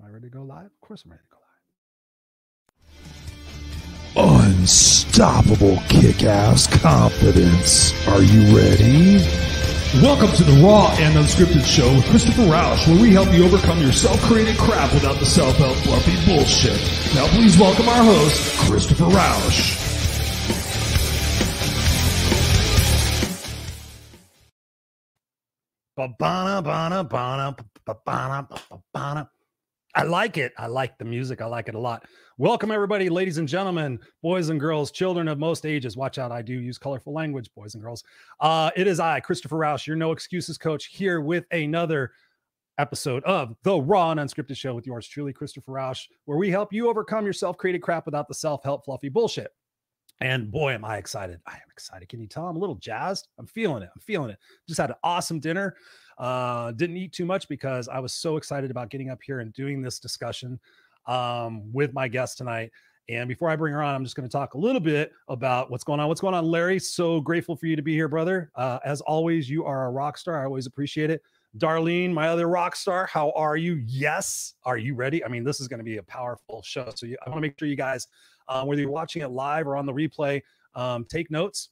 Am I ready to go live? Of course I'm ready to go live. Unstoppable kick ass confidence. Are you ready? Welcome to the Raw and Unscripted Show with Christopher Roush, where we help you overcome your self-created crap without the self-help fluffy bullshit. Now please welcome our host, Christopher Roush. Ba-bana, bana, bana, ba-bana, ba-bana. I like it. I like the music. I like it a lot. Welcome, everybody, ladies and gentlemen, boys and girls, children of most ages. Watch out. I do use colorful language, boys and girls. Uh, it is I, Christopher Roush, your no excuses coach, here with another episode of the Raw and Unscripted Show with yours truly, Christopher Roush, where we help you overcome your self created crap without the self help fluffy bullshit. And boy, am I excited. I am excited. Can you tell I'm a little jazzed? I'm feeling it. I'm feeling it. Just had an awesome dinner. Uh, didn't eat too much because I was so excited about getting up here and doing this discussion um, with my guest tonight. And before I bring her on, I'm just going to talk a little bit about what's going on. What's going on, Larry? So grateful for you to be here, brother. Uh, as always, you are a rock star. I always appreciate it. Darlene, my other rock star, how are you? Yes. Are you ready? I mean, this is going to be a powerful show. So you, I want to make sure you guys, uh, whether you're watching it live or on the replay, um, take notes.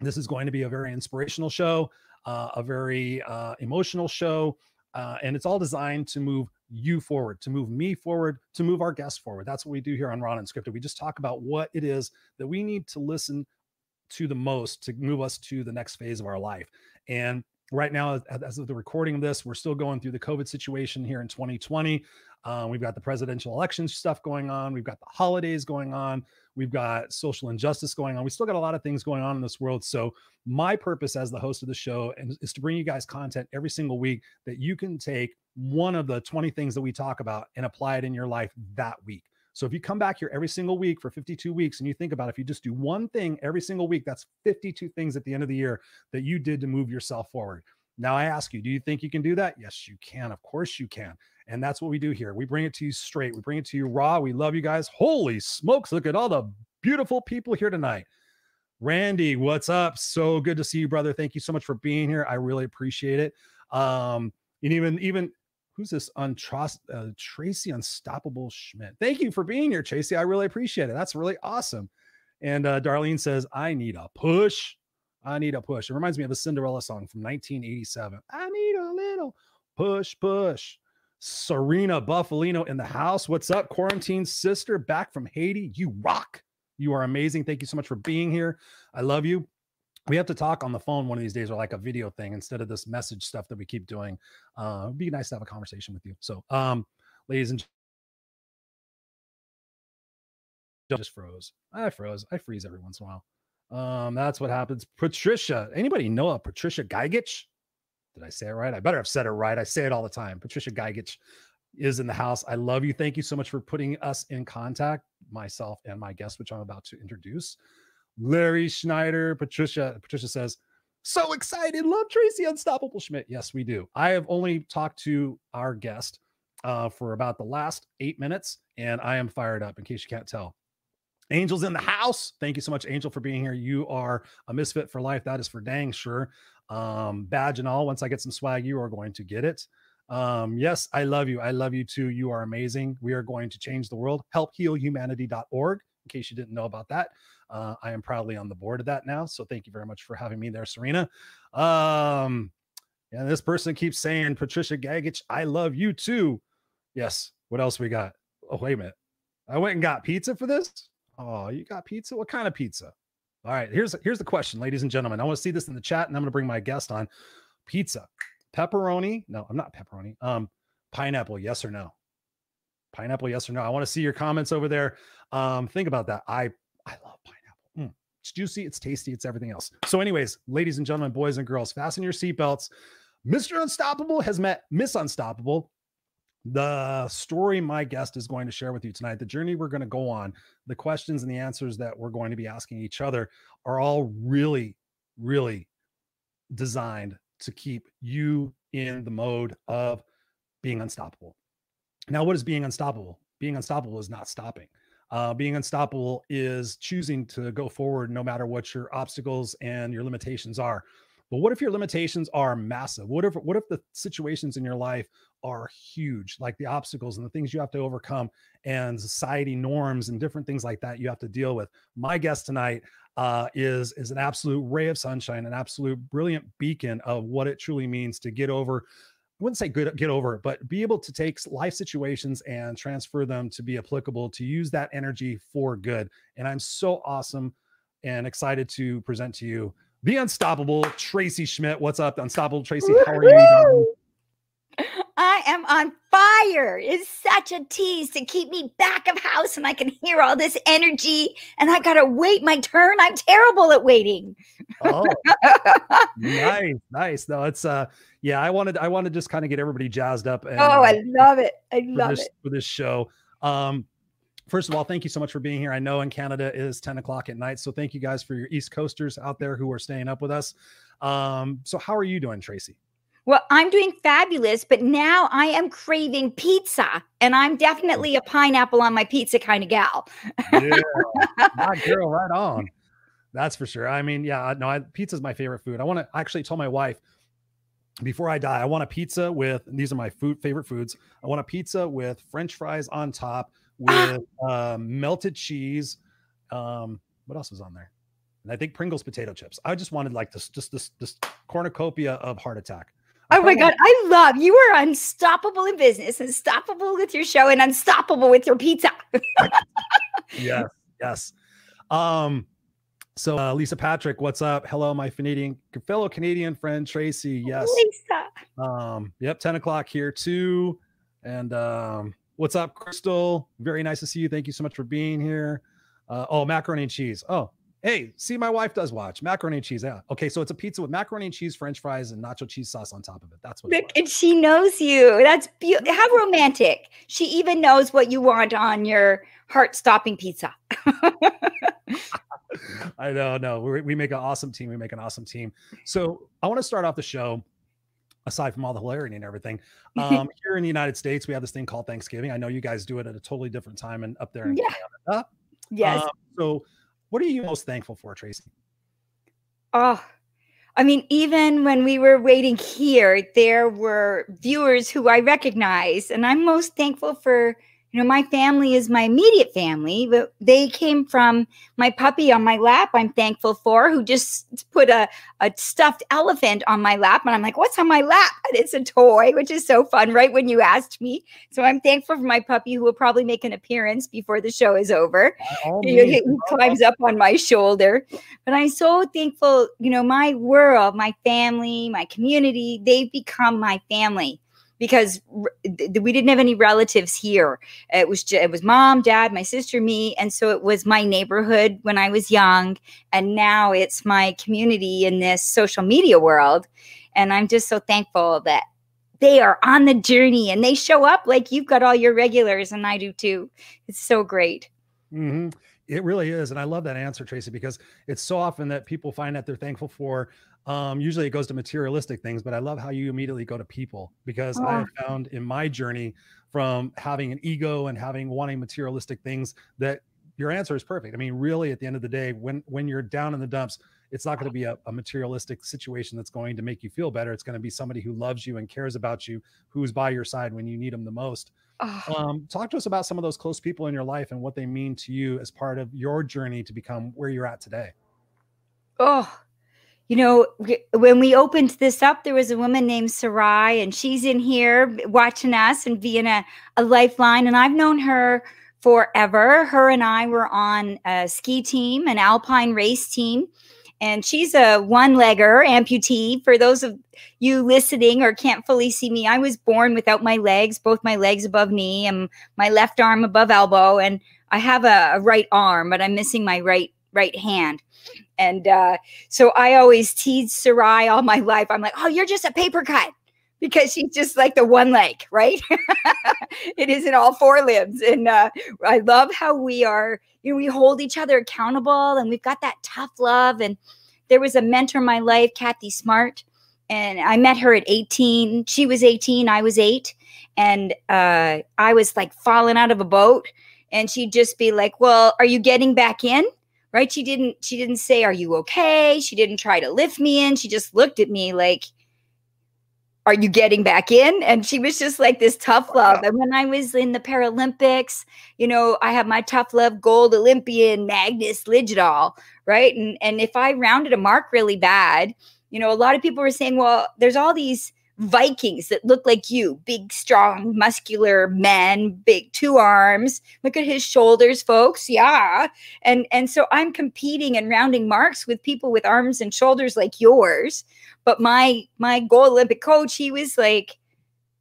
This is going to be a very inspirational show a very uh, emotional show. Uh, and it's all designed to move you forward, to move me forward, to move our guests forward. That's what we do here on Raw and Unscripted. We just talk about what it is that we need to listen to the most to move us to the next phase of our life. And right now, as of the recording of this, we're still going through the COVID situation here in 2020. Uh, we've got the presidential election stuff going on. We've got the holidays going on. We've got social injustice going on. We still got a lot of things going on in this world. So, my purpose as the host of the show is to bring you guys content every single week that you can take one of the 20 things that we talk about and apply it in your life that week. So if you come back here every single week for 52 weeks and you think about if you just do one thing every single week, that's 52 things at the end of the year that you did to move yourself forward. Now I ask you, do you think you can do that? Yes, you can. Of course you can. And that's what we do here. We bring it to you straight. We bring it to you raw. We love you guys. Holy smokes. Look at all the beautiful people here tonight. Randy, what's up? So good to see you, brother. Thank you so much for being here. I really appreciate it. Um, and even, even who's this untrust uh, Tracy Unstoppable Schmitt. Thank you for being here, Tracy. I really appreciate it. That's really awesome. And uh, Darlene says, I need a push. I need a push. It reminds me of a Cinderella song from 1987. I need a little push, push. Serena Buffalino in the house. What's up, quarantine sister? Back from Haiti. You rock. You are amazing. Thank you so much for being here. I love you. We have to talk on the phone one of these days or like a video thing instead of this message stuff that we keep doing. Uh, it'd be nice to have a conversation with you. So, um, ladies and just froze. I froze. I freeze every once in a while. Um, that's what happens. Patricia, anybody know a Patricia Geigich? Did I say it right? I better have said it right. I say it all the time. Patricia Geigich is in the house. I love you. Thank you so much for putting us in contact, myself and my guest, which I'm about to introduce. Larry Schneider, Patricia. Patricia says, so excited. Love Tracy Unstoppable Schmitt. Yes, we do. I have only talked to our guest uh, for about the last eight minutes, and I am fired up in case you can't tell. Angel's in the house. Thank you so much, Angel, for being here. You are a misfit for life. That is for dang sure um, badge and all. Once I get some swag, you are going to get it. Um, yes, I love you. I love you too. You are amazing. We are going to change the world. Helphealhumanity.org, in case you didn't know about that. Uh, I am proudly on the board of that now. So thank you very much for having me there, Serena. Um, and this person keeps saying, Patricia Gagich, I love you too. Yes. What else we got? Oh, wait a minute. I went and got pizza for this. Oh, you got pizza? What kind of pizza? All right, here's here's the question, ladies and gentlemen. I want to see this in the chat, and I'm going to bring my guest on. Pizza, pepperoni? No, I'm not pepperoni. Um, pineapple, yes or no? Pineapple, yes or no? I want to see your comments over there. Um, think about that. I I love pineapple. Mm, it's juicy, it's tasty, it's everything else. So, anyways, ladies and gentlemen, boys and girls, fasten your seatbelts. Mr. Unstoppable has met Miss Unstoppable the story my guest is going to share with you tonight, the journey we're going to go on, the questions and the answers that we're going to be asking each other are all really, really designed to keep you in the mode of being unstoppable. Now, what is being unstoppable? Being unstoppable is not stopping. Uh, being unstoppable is choosing to go forward no matter what your obstacles and your limitations are. But what if your limitations are massive? What if what if the situations in your life are huge, like the obstacles and the things you have to overcome and society norms and different things like that you have to deal with? My guest tonight uh, is is an absolute ray of sunshine, an absolute brilliant beacon of what it truly means to get over. I wouldn't say good get over it, but be able to take life situations and transfer them to be applicable to use that energy for good. And I'm so awesome and excited to present to you the unstoppable Tracy Schmitt. What's up, unstoppable Tracy? How are you? Doing? I am on fire. It's such a tease to keep me back of house and I can hear all this energy and I got to wait my turn. I'm terrible at waiting. Oh, nice, nice. No, it's uh yeah, I wanted I wanted to just kind of get everybody jazzed up and, oh, I uh, love it. I love this, it. For this show. Um first of all, thank you so much for being here. I know in Canada is 10 o'clock at night. So thank you guys for your East Coasters out there who are staying up with us. Um, so how are you doing, Tracy? Well, I'm doing fabulous, but now I am craving pizza, and I'm definitely a pineapple on my pizza kind of gal. yeah, my girl, right on. That's for sure. I mean, yeah, no, I, pizza is my favorite food. I want to actually tell my wife before I die, I want a pizza with these are my food favorite foods. I want a pizza with French fries on top with uh, melted cheese. Um, what else was on there? And I think Pringles potato chips. I just wanted like this, just this, this cornucopia of heart attack. Oh my God. I love you are unstoppable in business, unstoppable with your show, and unstoppable with your pizza. yes, yes. Um, so uh, Lisa Patrick, what's up? Hello, my Canadian fellow Canadian friend Tracy. Yes. Lisa. Um, yep, 10 o'clock here too. And um, What's up, Crystal? Very nice to see you. Thank you so much for being here. Uh, oh, macaroni and cheese. Oh, hey, see, my wife does watch macaroni and cheese. Yeah. Okay, so it's a pizza with macaroni and cheese, French fries, and nacho cheese sauce on top of it. That's what. Look, and she knows you. That's beautiful. How romantic. She even knows what you want on your heart-stopping pizza. I know. No, we, we make an awesome team. We make an awesome team. So I want to start off the show aside from all the hilarity and everything. Um, here in the United States, we have this thing called Thanksgiving. I know you guys do it at a totally different time and up there in yeah. Canada. Yes. Um, so, what are you most thankful for, Tracy? Oh, I mean, even when we were waiting here, there were viewers who I recognize, and I'm most thankful for you know, my family is my immediate family, but they came from my puppy on my lap. I'm thankful for who just put a, a stuffed elephant on my lap. And I'm like, what's on my lap? And it's a toy, which is so fun, right? When you asked me. So I'm thankful for my puppy who will probably make an appearance before the show is over. Oh, he, he climbs up on my shoulder. But I'm so thankful, you know, my world, my family, my community, they've become my family because we didn't have any relatives here. It was it was mom, dad, my sister, me, and so it was my neighborhood when I was young, and now it's my community in this social media world, and I'm just so thankful that they are on the journey and they show up like you've got all your regulars, and I do too. It's so great. Mm-hmm. It really is. And I love that answer, Tracy, because it's so often that people find that they're thankful for um, usually it goes to materialistic things, but I love how you immediately go to people because oh. I found in my journey from having an ego and having wanting materialistic things that your answer is perfect. I mean, really, at the end of the day, when when you're down in the dumps, it's not going to be a, a, materialistic situation that's going to make you feel better. It's going to be somebody who loves you and cares about you, who's by your side when you need them the most. Oh. Um, talk to us about some of those close people in your life and what they mean to you as part of your journey to become where you're at today. Oh, you know, when we opened this up, there was a woman named Sarai, and she's in here watching us and being a, a lifeline. And I've known her forever. Her and I were on a ski team, an alpine race team. And she's a one legger amputee. For those of you listening or can't fully see me, I was born without my legs, both my legs above knee and my left arm above elbow. And I have a, a right arm, but I'm missing my right right hand. And uh, so I always tease Sarai all my life. I'm like, oh, you're just a paper cut because she's just like the one leg, right? it isn't all four limbs. And uh, I love how we are, you know, we hold each other accountable and we've got that tough love. And there was a mentor in my life, Kathy Smart, and I met her at 18. She was 18, I was eight. And uh, I was like falling out of a boat. And she'd just be like, Well, are you getting back in? Right? She didn't she didn't say, "Are you okay?" She didn't try to lift me in. She just looked at me like, "Are you getting back in?" And she was just like this tough love. And when I was in the Paralympics, you know, I have my tough love gold Olympian Magnus Liljedahl, right? And and if I rounded a mark really bad, you know, a lot of people were saying, "Well, there's all these Vikings that look like you, big, strong, muscular men, big two arms. Look at his shoulders, folks. Yeah. And and so I'm competing and rounding marks with people with arms and shoulders like yours. But my my gold Olympic coach, he was like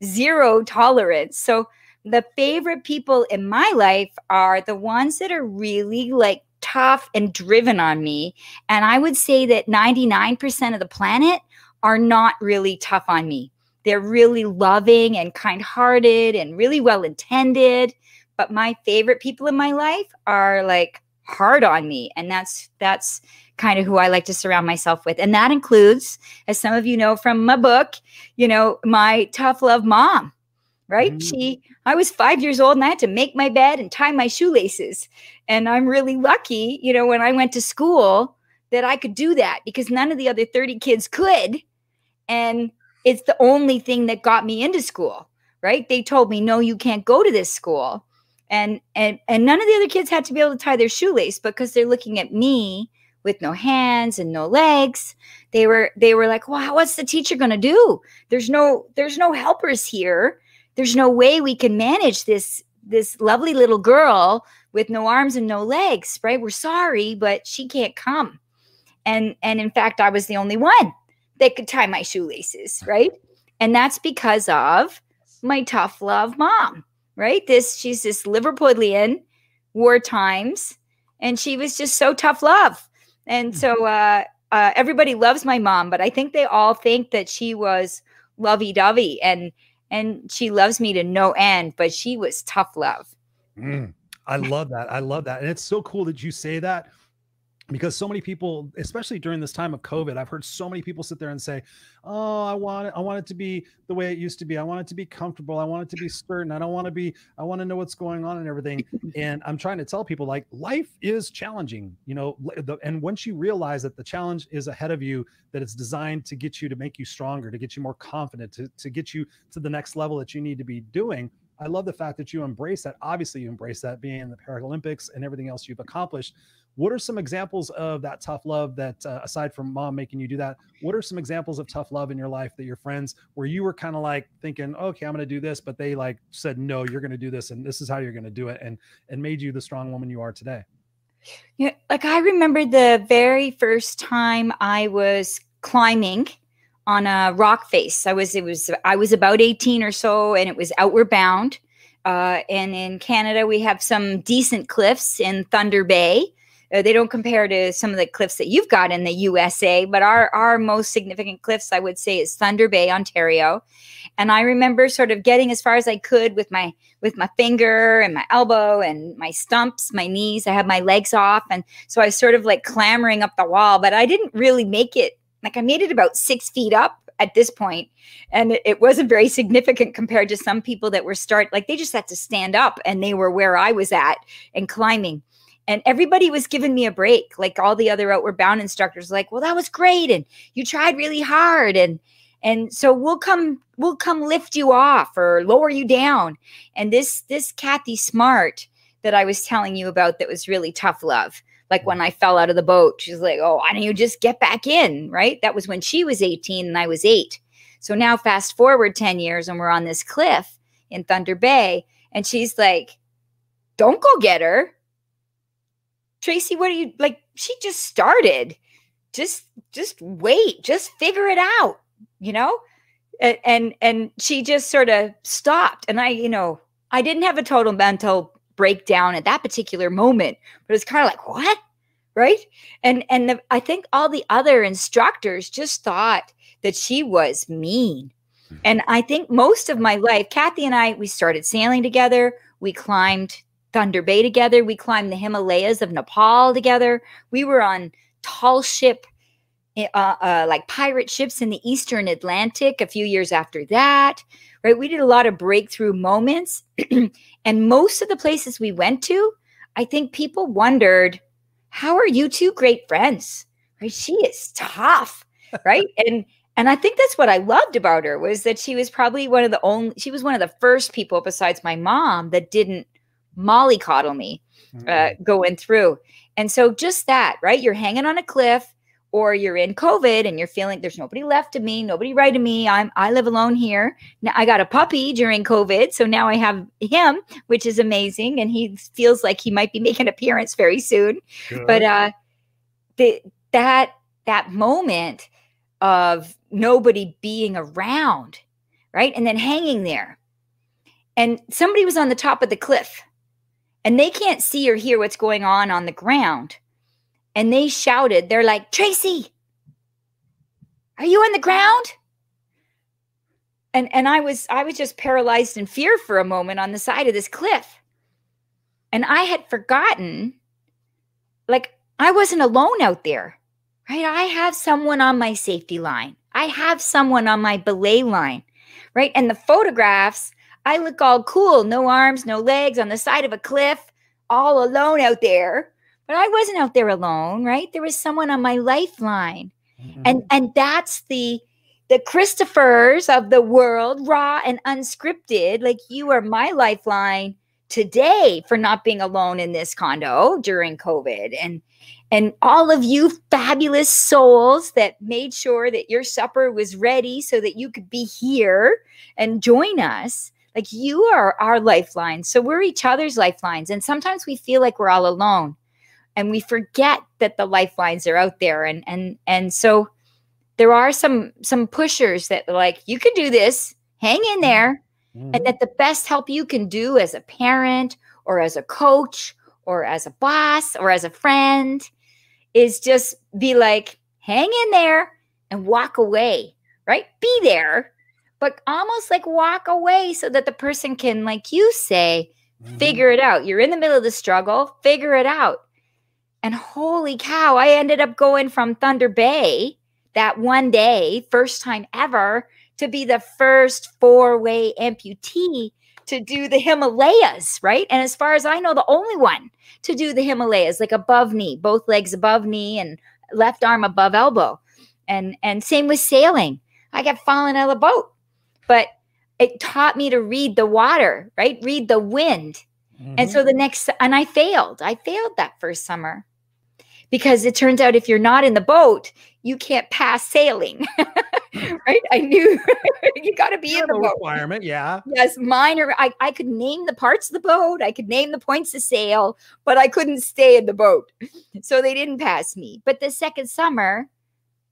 zero tolerance. So the favorite people in my life are the ones that are really like tough and driven on me. And I would say that 99% of the planet are not really tough on me. They're really loving and kind hearted and really well intended. But my favorite people in my life are like hard on me. And that's, that's, kind of who I like to surround myself with. And that includes, as some of you know from my book, you know, my tough love mom, right? Mm. She, I was five years old and I had to make my bed and tie my shoelaces. And I'm really lucky, you know, when I went to school that I could do that because none of the other 30 kids could and it's the only thing that got me into school right? They told me no you can't go to this school. And and and none of the other kids had to be able to tie their shoelace because they're looking at me with no hands and no legs. They were they were like wow what's the teacher going to do? There's no there's no helpers here. There's no way we can manage this this lovely little girl with no arms and no legs right? We're sorry but she can't come. And and in fact i was the only one that could tie my shoelaces, right? And that's because of my tough love mom, right? This she's this Liverpudlian war times, and she was just so tough love. And so mm-hmm. uh, uh, everybody loves my mom, but I think they all think that she was lovey dovey and and she loves me to no end, but she was tough love. Mm, I love that. I love that. And it's so cool that you say that because so many people especially during this time of covid i've heard so many people sit there and say oh i want it i want it to be the way it used to be i want it to be comfortable i want it to be certain i don't want to be i want to know what's going on and everything and i'm trying to tell people like life is challenging you know and once you realize that the challenge is ahead of you that it's designed to get you to make you stronger to get you more confident to, to get you to the next level that you need to be doing I love the fact that you embrace that. Obviously, you embrace that being in the Paralympics and everything else you've accomplished. What are some examples of that tough love that, uh, aside from mom making you do that, what are some examples of tough love in your life that your friends, where you were kind of like thinking, okay, I'm going to do this, but they like said, no, you're going to do this, and this is how you're going to do it, and and made you the strong woman you are today? Yeah, like I remember the very first time I was climbing on a rock face. I was it was I was about 18 or so, and it was outward bound. Uh, and in Canada, we have some decent cliffs in Thunder Bay. Uh, they don't compare to some of the cliffs that you've got in the USA, but our our most significant cliffs, I would say, is Thunder Bay, Ontario. And I remember sort of getting as far as I could with my with my finger and my elbow and my stumps, my knees. I had my legs off, and so I was sort of like clambering up the wall, but I didn't really make it. Like I made it about six feet up at this point, and it, it wasn't very significant compared to some people that were start like they just had to stand up and they were where I was at and climbing and everybody was giving me a break like all the other outward bound instructors like well that was great and you tried really hard and and so we'll come we'll come lift you off or lower you down. And this this kathy smart that i was telling you about that was really tough love like when i fell out of the boat she's like oh why don't you just get back in? Right? That was when she was 18 and i was 8 so now fast forward 10 years and we're on this cliff in thunder bay and she's like don't go get her Tracy, what are you like? She just started. Just just wait, just figure it out, you know? And and, and she just sort of stopped. And I, you know, I didn't have a total mental breakdown at that particular moment, but it's kind of like, what? Right? And and the, I think all the other instructors just thought that she was mean. Hmm. And I think most of my life, Kathy and I, we started sailing together. We climbed Thunder Bay together. We climbed the Himalayas of Nepal together. We were on tall ship, eh, uh, uh, like pirate ships in the Eastern Atlantic a few years after that. Right, we did a lot of breakthrough moments, and most of the places we went to, I think people wondered how are you two great friends? Right? She is tough, right? and and I think that's what I loved about her was that she was probably one of the only she was one of the first people besides my mom that didn't mollycoddle me uh, Mm. going through. And so just that, right? You're hanging on a cliff or you're in COVID and you're feeling there's nobody left of me, nobody right of me. I'm I live alone here. Now I got a puppy during COVID, so now I have him, which is amazing, and he feels like he might be making an appearance very soon. But uh, the that that moment of nobody being around, right, and then hanging there, and somebody was on the top of the cliff, and they can't see or hear what's going on on the ground. And they shouted they're like tracy are you on the ground? And and i was i was just paralyzed in fear for a moment on the side of this cliff. And i had forgotten like i wasn't alone out there right? I have someone on my safety line. I have someone on my belay line right? And the photographs i look all cool no arms no legs on the side of a cliff all alone out there but I wasn't out there alone, right? There was someone on my lifeline. Mhm. And and that's the the Christophers of the world, raw and unscripted. Like you are my lifeline today for not being alone in this condo during COVID. And and all of you fabulous souls that made sure that your supper was ready so that you could be here and join us. Like you are our lifeline. So we're each other's lifelines. And sometimes we feel like we're all alone and we forget that the lifelines are out there and and and so there are some some pushers that are like you can do this hang in there Mhm. and that the best help you can do as a parent or as a coach or as a boss or as a friend is just be like hang in there and walk away right be there but almost like walk away so that the person can like you say Mhm. figure it out. You're in the middle of the struggle, figure it out. And holy cow, I ended up going from Thunder Bay that one day, first time ever, to be the first four way amputee to do the Himalayas, right? And as far as I know, the only one to do the Himalayas, like above knee, both legs above knee and left arm above elbow. And and same with sailing. I kept falling out of the boat. But it taught me to read the water, right? Read the wind. And Mhm. so the next, and I failed. I failed that first summer because it turns out if you're not in the boat, you can't pass sailing, right? I knew you got to be in Kind the boat. requirement, yeah. Yes, mine are. I, I could name the parts of the boat, I could name the points to sail, but I couldn't stay in the boat. So they didn't pass me. But the second summer,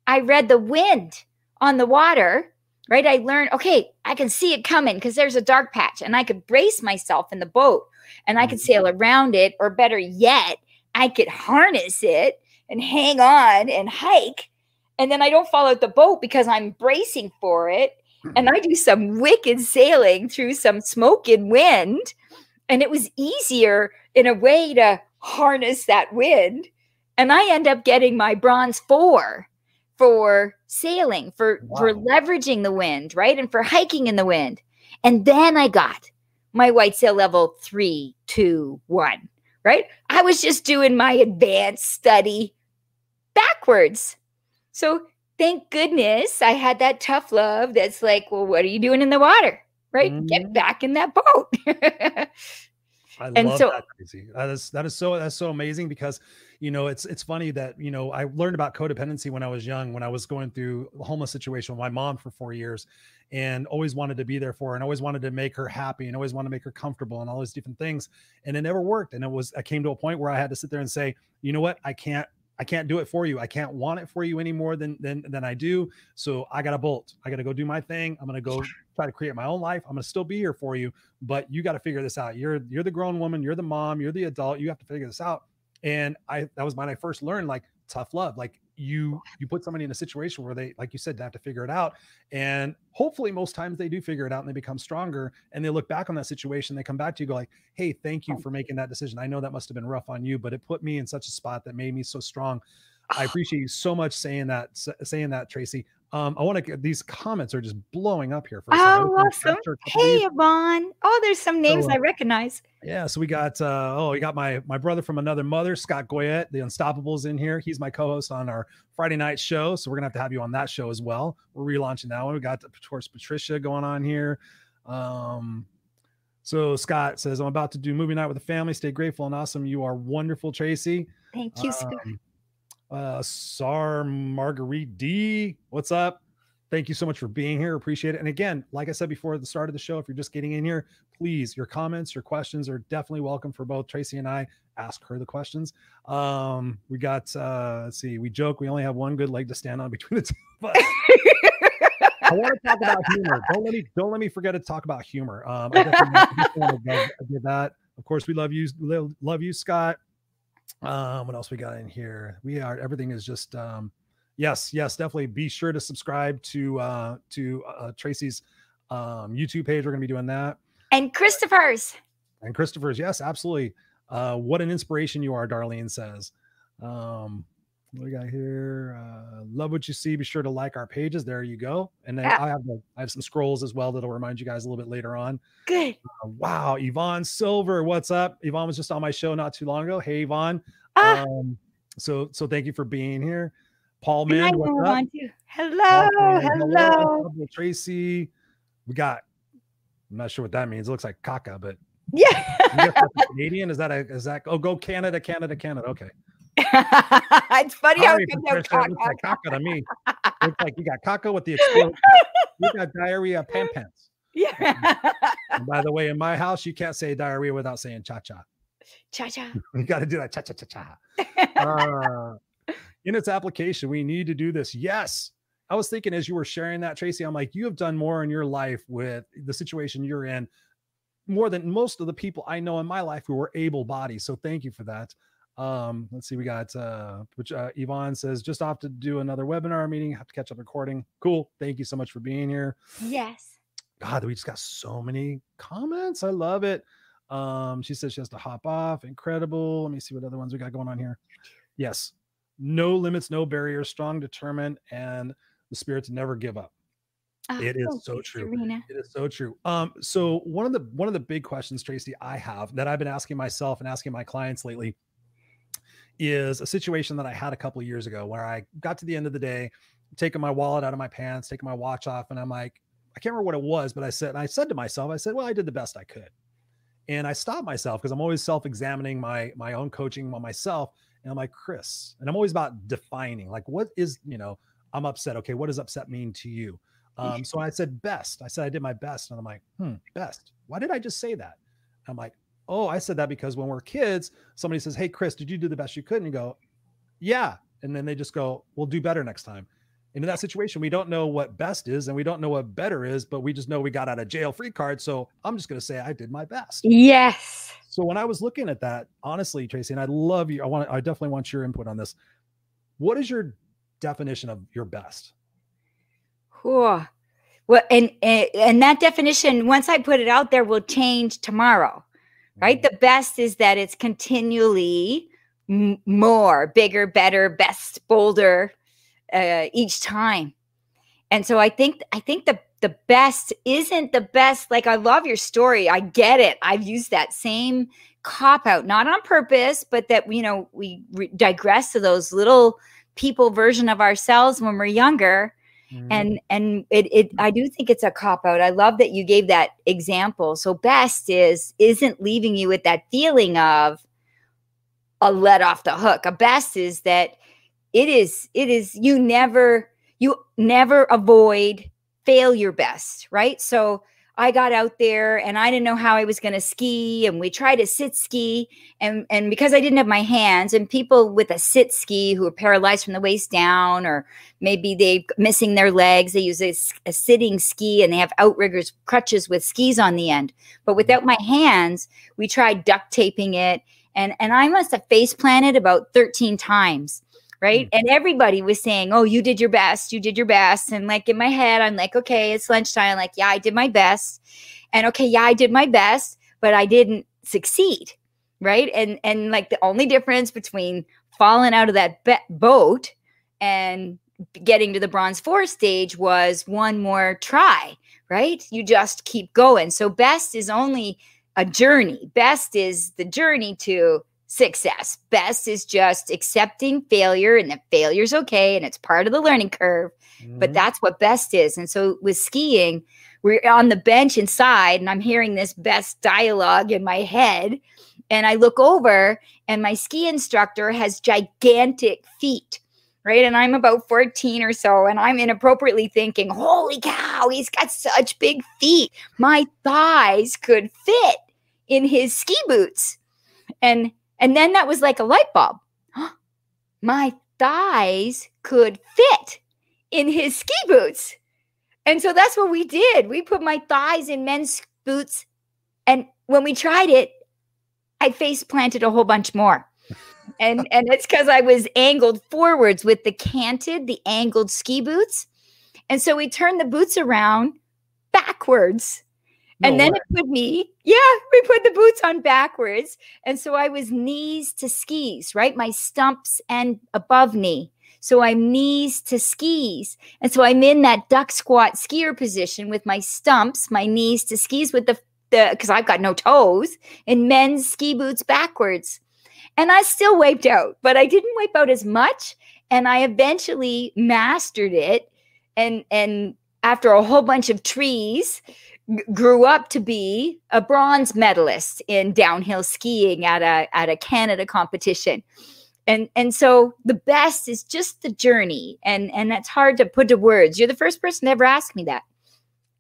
I read the wind on the water, right? I learned, okay, I can see it coming because there's a dark patch and I could brace myself in the boat and I could mm-hmm. sail around it, or better yet, I could harness it and hang on and hike. And then I don't fall out the boat because I'm bracing for it and mm-hmm. I do some wicked sailing through some smoke and wind. And it was easier in a way to harness that wind. And I end up getting my bronze four for sailing, for, for leveraging the wind, right? And for hiking in the wind. And then I got my white sail level three, two, one, right? I was just doing my advanced study backwards. So thank goodness I had that tough love that's like, well, what are you doing in the water? Right? Mhm. Get back in that boat. I And love so- that, Tracy. That is that is so that's so amazing because you know it's it's funny that you know I learned about codependency when I was young when I was going through a homeless situation with my mom for four years, and always wanted to be there for her and always wanted to make her happy and always wanted to make her comfortable and all these different things, and it never worked. And it was I came to a point where I had to sit there and say, you know what, I can't I can't do it for you. I can't want it for you any more than than than I do. So I got to bolt. I got to go do my thing. I'm gonna go try to create my own life. I'm gonna still be here for you, but you got to figure this out. You're you're the grown woman. You're the mom. You're the adult. You have to figure this out. And I that was when I first learned like tough love. Like you you put somebody in a situation where they like you said they have to figure it out. And hopefully most times they do figure it out and they become stronger and they look back on that situation. They come back to you go like, hey, thank you oh. for making that decision. I know that must have been rough on you, but it put me in such a spot that made me so strong. I ah. appreciate you so much saying that, saying that, Tracy. Um, I want to get these comments are just blowing up here. For Oh, second. I'm gonna awesome. capture a couple of Hey. Yvonne. Oh, there's some names uh, I recognize. Yeah, so we got uh oh, we got my my brother from another mother, Scott Goyette, the Unstoppables in here. He's my co-host on our Friday night show. So we're gonna have to have you on that show as well. We're relaunching that one. We got of course Patricia going on here. Um so Scott says, I'm about to do movie night with the family. Stay grateful and awesome. You are wonderful, Tracy. Thank you, Scott. Um, uh, Sar Marguerite D, what's up? Thank you so much for being here. Appreciate it. And again, like I said before at the start of the show, if you're just getting in here, please, your comments, your questions are definitely welcome for both Tracy and I. Ask her the questions. Um, we got uh let's see, we joke we only have one good leg to stand on between the two of us. I want to talk about humor. Don't let me don't let me forget to talk about humor. Um, I definitely want- I definitely want to give that. Of course, we love you, love you, Scott. Um, what else we got in here? We are everything is just um, yes, yes, definitely. Be sure to subscribe to uh to uh, Tracy's um YouTube page. We're gonna be doing that. and Christopher's. And Christopher's, yes, absolutely. Uh, what an inspiration you are, Darlene says. Um, what we got here? Uh, love what you see. Be sure to like our pages. There you go. And then Yeah. I have I have some scrolls as well that'll remind you guys a little bit later on. Good. Uh, wow, Yvonne Silver, what's up? Yvonne was just on my show not too long ago. Hey, Yvonne. Ah, Um, so so thank you for being here. Paul and I Mind, know what's up? Too. Hello. Hello. Tracy. We got. I'm not sure what that means. It looks like caca, but Yeah. Canadian. Is that a is that oh go Canada, Canada, Canada. Okay. it's funny how it comes out it looks like caca to me. Looks like you got caca with the explode. You got diarrhea pan pants. Yeah. And by the way, in my house, you can't say diarrhea without saying cha cha. Cha cha. You got to do that cha cha cha cha. Uh, in its application, we need to do this. Yes. I was thinking as you were sharing that, Tracy, I'm like, you have done more in your life with the situation you're in, more than most of the people I know in my life who were able bodied. So thank you for that. Um, let's see, we got uh which uh Yvonne says just off to do another webinar meeting, have to catch up recording. Cool. Thank you so much for being here. Yes. God, we just got so many comments. I love it. Um, she says she has to hop off. Incredible. Let me see what other ones we got going on here. Yes, no limits, no barriers, strong, determined, and the spirit to never give up. Oh, It is so true. Serena. It is so true. Um, so one of the one of the big questions, Tracy, I have that I've been asking myself and asking my clients lately is a situation that I had a couple of years ago where I got to the end of the day, taking my wallet out of my pants, taking my watch off, and I'm like, I can't remember what it was, but I said, I said to myself, I said, well, I did the best I could. And I stopped myself because I'm always self-examining my my own coaching on myself. And I'm like, Chris, and I'm always about defining, like, what is, you know, I'm upset. Okay, what does upset mean to you? Um, so I said best. I said I did my best, and I'm like, hmm, best. Why did I just say that? I'm like, oh, I said that because when we're kids, somebody says, hey, Chris, did you do the best you could? And you go, yeah, and then they just go, we'll do better next time. And in that situation, we don't know what best is, and we don't know what better is, but we just know we got out of jail free card. So I'm just going to say I did my best. Yes. So when I was looking at that, honestly, Tracy, and I love you, I want, I definitely want your input on this. What is your definition of your best? Whew. Well, and, and and that definition, once I put it out there, will change tomorrow, right? The best is that it's continually m- more, bigger, better, best, bolder uh, each time. And so I think I think the the best isn't the best. Like I love your story. I get it. I've used that same cop out, not on purpose, but that you know we re- digress to those little people version of ourselves when we're younger Mhm. and and it, it i do think it's a cop out. I love that you gave that example. So best is isn't leaving you with that feeling of a let off the hook. A best is that it is it is you never you never avoid fail your best right? So i got out there and i didn't know how i was going to ski and we tried to sit ski and and because i didn't have my hands and people with a sit ski who are paralyzed from the waist down or maybe they're missing their legs they use a sitting ski and they have outriggers crutches with skis on the end. But without my hands we tried duct taping it and and i must have face planted about 13 times right mm. and everybody was saying oh you did your best you did your best and like in my head i'm like okay it's lunchtime I'm like yeah i did my best and okay yeah i did my best but i didn't succeed right and and like the only difference between falling out of that be- boat and getting to the bronze four stage was one more try, right? You just keep going. So best is only a journey. Best is the journey to success. Best is just accepting failure and that failure's okay and it's part of the learning curve. Mm-hmm. But that's what best is. And so with skiing, we're on the bench inside and I'm hearing this best dialogue in my head. And I look over and my ski instructor has gigantic feet right? And I'm about 14 or so, and I'm inappropriately thinking, holy cow, he's got such big feet. My thighs could fit in his ski boots. And and then that was like a light bulb. My thighs could fit in his ski boots. And so that's what we did. We put my thighs in men's boots. And when we tried it, I face planted a whole bunch more and and it's because I was angled forwards with the canted, the angled ski boots, and so we turned the boots around backwards. No and then way. it put me, yeah, we put the boots on backwards. And so I was knees to skis, right? My stumps and above knee. So I'm knees to skis. And so I'm in that duck squat skier position with my stumps, my knees to skis with the the because I've got no toes in men's ski boots backwards. And I still wiped out, but I didn't wipe out as much. And I eventually mastered it. And and after a whole bunch of trees, grew up to be a bronze medalist in downhill skiing at a at a Canada competition. And and so the best is just the journey. And and that's hard to put to words. You're the first person to ever ask me that.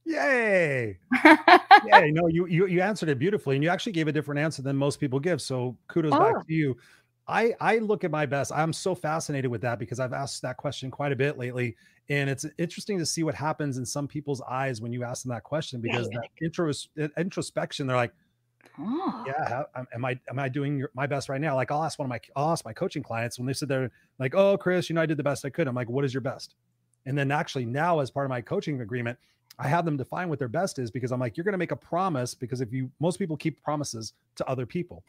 Yay! yeah, no, you you you answered it beautifully, and you actually gave a different answer than most people give. So kudos oh. back to you. I I look at my best. I'm so fascinated with that because I've asked that question quite a bit lately, and it's interesting to see what happens in some people's eyes when you ask them that question because that intros, introspection, they're like, oh. "Yeah, am I am I doing your, my best right now?" Like I'll ask one of my I'll ask my coaching clients when they sit there like, "Oh, Chris, you know I did the best I could." I'm like, "What is your best?" And then actually now as part of my coaching agreement, I have them define what their best is because I'm like, you're going to make a promise because if you, most people keep promises to other people.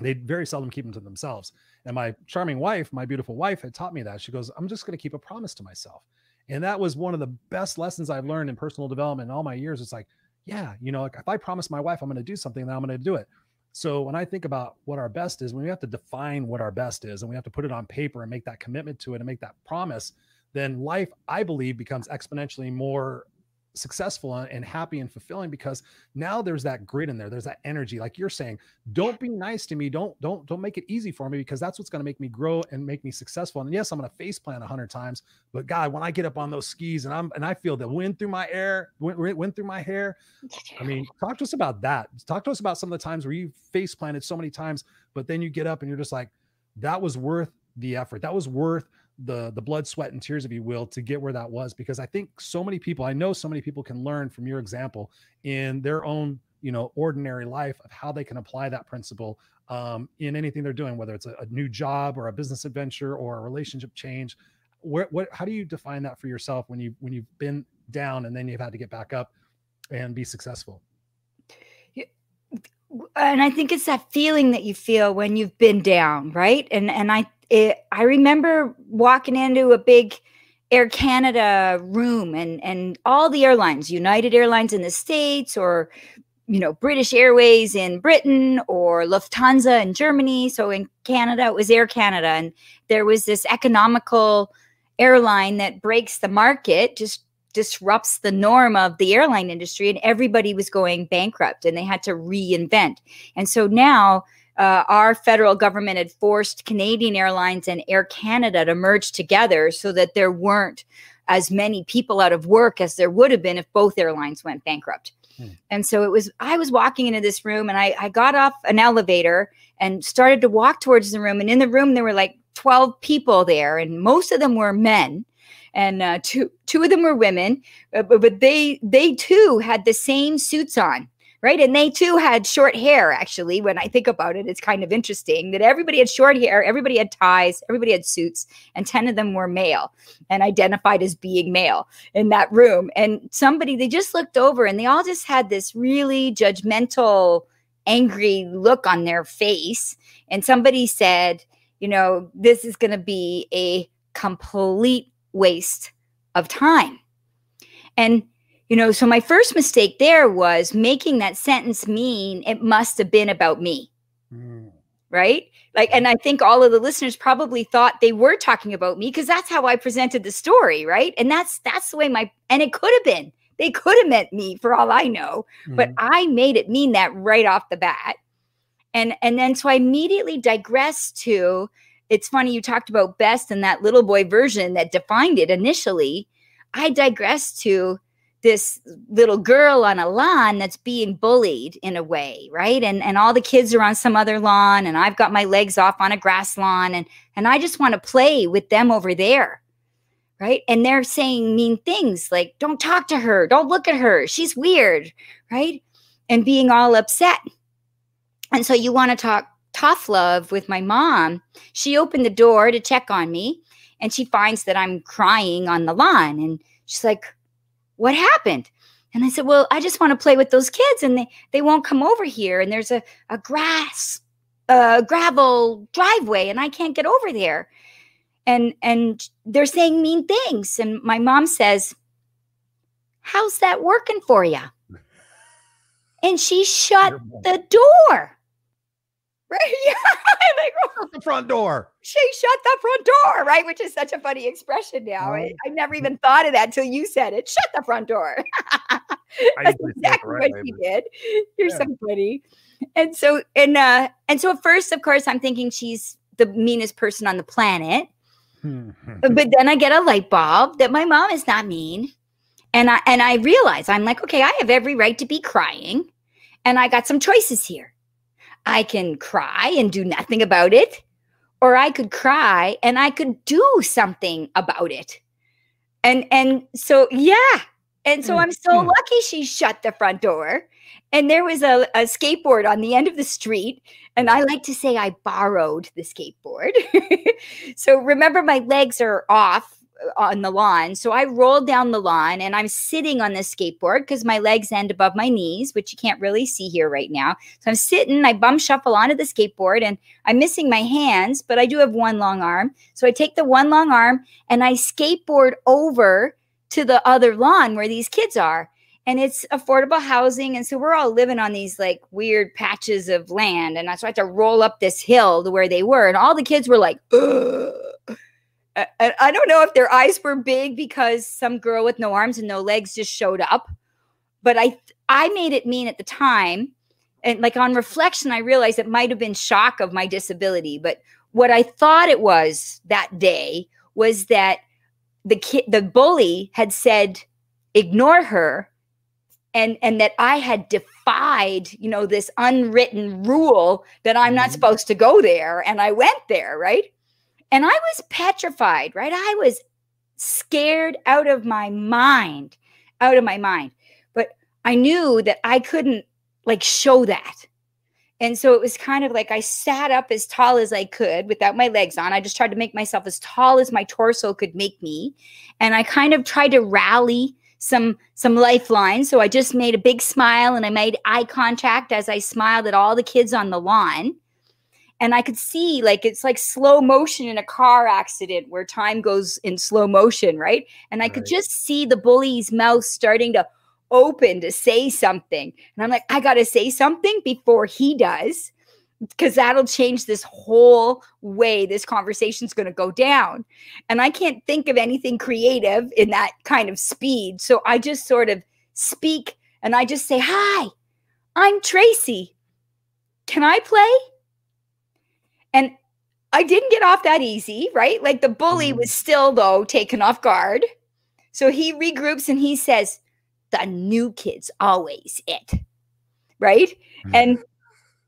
They very seldom keep them to themselves. And my charming wife, my beautiful wife, had taught me that. She goes, I'm just going to keep a promise to myself. And that was one of the best lessons I've learned in personal development in all my years. It's like, yeah, you know, like if I promise my wife I'm going to do something, then I'm going to do it. So when I think about what our best is, when we have to define what our best is and we have to put it on paper and make that commitment to it and make that promise, then life, I believe, becomes exponentially more successful and happy and fulfilling because now there's that grit in there there's that energy. Like you're saying don't be nice to me. Don't don't don't make it easy for me because that's what's going to make me grow and make me successful. And yes i'm going to face plant a hundred times but god when i get up on those skis and i'm and i feel the wind through my air wind, wind through my hair i mean talk to us about that. Talk to us about some of the times where you face planted so many times but then you get up and you're just like that was worth the effort. That was worth the the blood sweat and tears if you will to get where that was because i think so many people i know so many people can learn from your example in their own you know ordinary life of how they can apply that principle um, in anything they're doing whether it's a, a, new job or a business adventure or a relationship change. Where what how do you define that for yourself when you when you've been down and then you've had to get back up and be successful and i think it's that feeling that you feel when you've been down right and and i it, I remember walking into a big Air Canada room and and all the airlines, United Airlines in the States or you know British Airways in Britain or Lufthansa in Germany. So in Canada it was Air Canada and there was this economical airline that breaks the market, just disrupts the norm of the airline industry and everybody was going bankrupt and they had to reinvent. And so now uh, our federal government had forced Canadian Airlines and Air Canada to merge together so that there weren't as many people out of work as there would have been if both airlines went bankrupt. Hmm. And so it was, I was walking into this room and I, I got off an elevator and started to walk towards the room. And in the room, there were like 12 people there, and most of them were men and uh, two two of them were women, uh, but, but they they too had the same suits on right? And they too had short hair, actually. When I think about it, it's kind of interesting that everybody had short hair, everybody had ties, everybody had suits, and 10 of them were male and identified as being male in that room. And somebody, they just looked over and they all just had this really judgmental, angry look on their face. And somebody said, you know, this is going to be a complete waste of time. And, you know, so my first mistake there was making that sentence mean it must have been about me. Mm. Right. Like, and I think all of the listeners probably thought they were talking about me because that's how I presented the story. Right. And that's, that's the way my, and it could have been, they could have meant me for all I know, but Mhm. I made it mean that right off the bat. And, and then so I immediately digressed to, it's funny you talked about best and that little boy version that defined it initially. I digress to this little girl on a lawn that's being bullied in a way, right? And and all the kids are on some other lawn and I've got my legs off on a grass lawn and and I just want to play with them over there. Right? And they're saying mean things like don't talk to her, don't look at her, she's weird, right? And being all upset. And so you want to talk tough love with my mom. She opened the door to check on me and she finds that I'm crying on the lawn and she's like what happened? And i said well i just want to play with those kids and they they won't come over here and there's a, a grass uh gravel driveway and i can't get over there. And and they're saying mean things and my mom says how's that working for you and she shut the door right yeah like Shut the front door. she shut the front door, right? Which is such a funny expression now. I, Right. I never even thought of that till you said it. Shut the front door. That's usually say it the exactly right what she did. You're Yeah. so funny. And so and uh and so at first, of course, I'm thinking she's the meanest person on the planet. Mhm. But then I get a light bulb that my mom is not mean. And I and I realize I'm like, okay, I have every right to be crying. And I got some choices here. I can cry and do nothing about it, or I could cry and I could do something about it. And and so yeah. And so I'm so Mhm. lucky she shut the front door. And there was a, a skateboard on the end of the street. And I like to say I borrowed the skateboard. so remember, my legs are off on the lawn. So I rolled down the lawn and I'm sitting on the skateboard because my legs end above my knees, which you can't really see here right now. So I'm sitting, I bum shuffle onto the skateboard and I'm missing my hands, but I do have one long arm. So I take the one long arm and I skateboard over to the other lawn where these kids are. And it's affordable housing. And so we're all living on these like weird patches of land. And I so I had to roll up this hill to where they were. And all the kids were like, Ugh. A- and I don't know if their eyes were big because some girl with no arms and no legs just showed up. But I I made it mean at the time. And like on reflection, I realized it might have been shock of my disability. But what I thought it was that day was that the kid the bully had said, ignore her and and that I had defied, you know, this unwritten rule that I'm not Mhm. supposed to go there and I went there, right? And I was petrified, right? I was scared out of my mind, out of my mind. But I knew that I couldn't like show that. And so it was kind of like I sat up as tall as I could without my legs on. I just tried to make myself as tall as my torso could make me. And I kind of tried to rally some some lifelines. So I just made a big smile and I made eye contact as I smiled at all the kids on the lawn. And I could see like it's like slow motion in a car accident where time goes in slow motion, right? And I could just see the bully's mouth starting to open to say something. And I'm like, I got to say something before he does because that'll change this whole way this conversation's going to go down. And I can't think of anything creative in that kind of speed. So I just sort of speak and I just say, Hi, I'm Tracy. Can I play? And I didn't get off that easy, right? Like the bully Mm. was still, though, taken off guard. So he regroups and he says, The new kid's always it. Right. And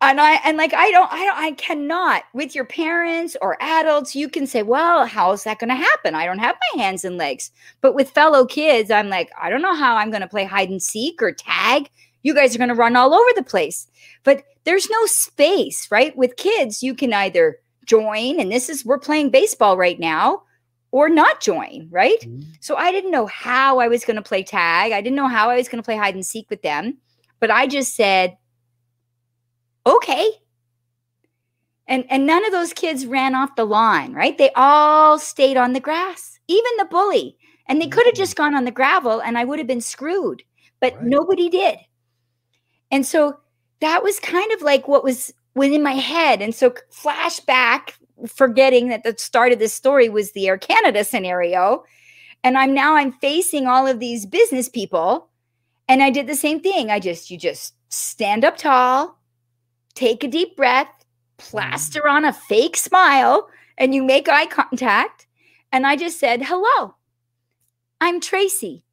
and I and like I don't I don't I cannot with your parents or adults you can say well how is that going to happen I don't have my hands and legs but with fellow kids I'm like I don't know how I'm going to play hide and seek or tag you guys are going to run all over the place but there's no space right with kids you can either join and this is we're playing baseball right now or not join right Mhm. so I didn't know how I was going to play tag. I didn't know how I was going to play hide and seek with them. But I just said, okay. And and none of those kids ran off the lawn, right? They all stayed on the grass, even the bully. And they could have just gone on the gravel and I would have been screwed, but Right. nobody did. And so that was kind of like what was within my head. And so flashback, forgetting that the start of this story was the Air Canada scenario. And I'm now I'm facing all of these business people. And I did the same thing. I just, you just stand up tall, take a deep breath, mm-hmm. plaster on a fake smile, and you make eye contact. And I just said, hello, I'm Tracy.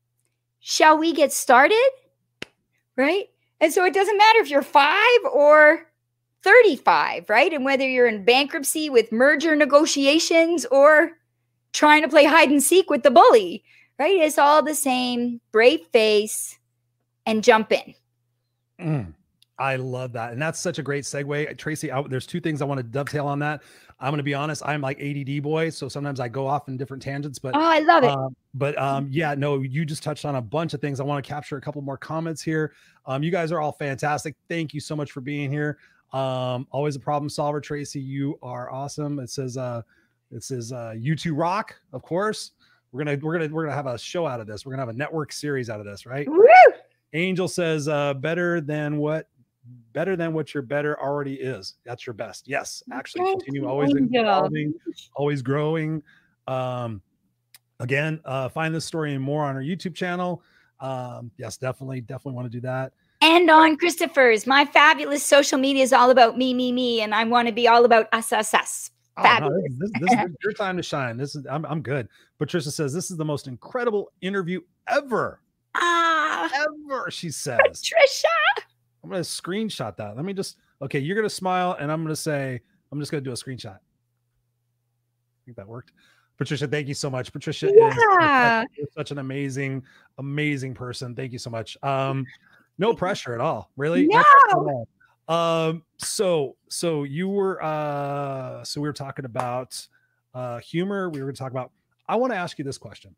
Shall we get started? Right. And so it doesn't matter if you're five or 35, right? And whether you're in bankruptcy with merger negotiations or trying to play hide and seek with the bully, right? It's all the same brave face and jump in. Mm, I love that. And that's such a great segue. Tracy, I, there's two things I want to dovetail on that. I'm going to be honest. I'm like ADD boy. So sometimes I go off in different tangents, but Oh, I love it. Um, but um, yeah, no, you just touched on a bunch of things. I want to capture a couple more comments here. Um, you guys are all fantastic. Thank you so much for being here. Um, always a problem solver, Tracy. You are awesome. It says uh it says uh you two rock, of course. We're gonna we're gonna we're gonna have a show out of this. We're gonna have a network series out of this, right? Woo! Angel says uh better than what better than what your better already is. That's your best. Yes, actually continue always evolving, always growing. Um again, uh find this story and more on our YouTube channel. Um, yes, definitely, definitely want to do that. And on Christopher's, my fabulous social media is all about me, me, me, and I want to be all about us, us, us. Oh, no, Fabulous. this, this, this is your time to shine. This is I'm I'm good. Patricia says this is the most incredible interview ever. Ah, Ever, she says. Patricia. I'm gonna screenshot that. Let me just okay, you're gonna smile and I'm gonna say, I'm just gonna do a screenshot. I think that worked. Patricia, thank you so much. Patricia Yeah. such, you're such an amazing, amazing person. Thank you so much. Um, no pressure at all, really. all. Um, so so you were uh so we were talking about uh humor, we were gonna talk about I want to ask you this question.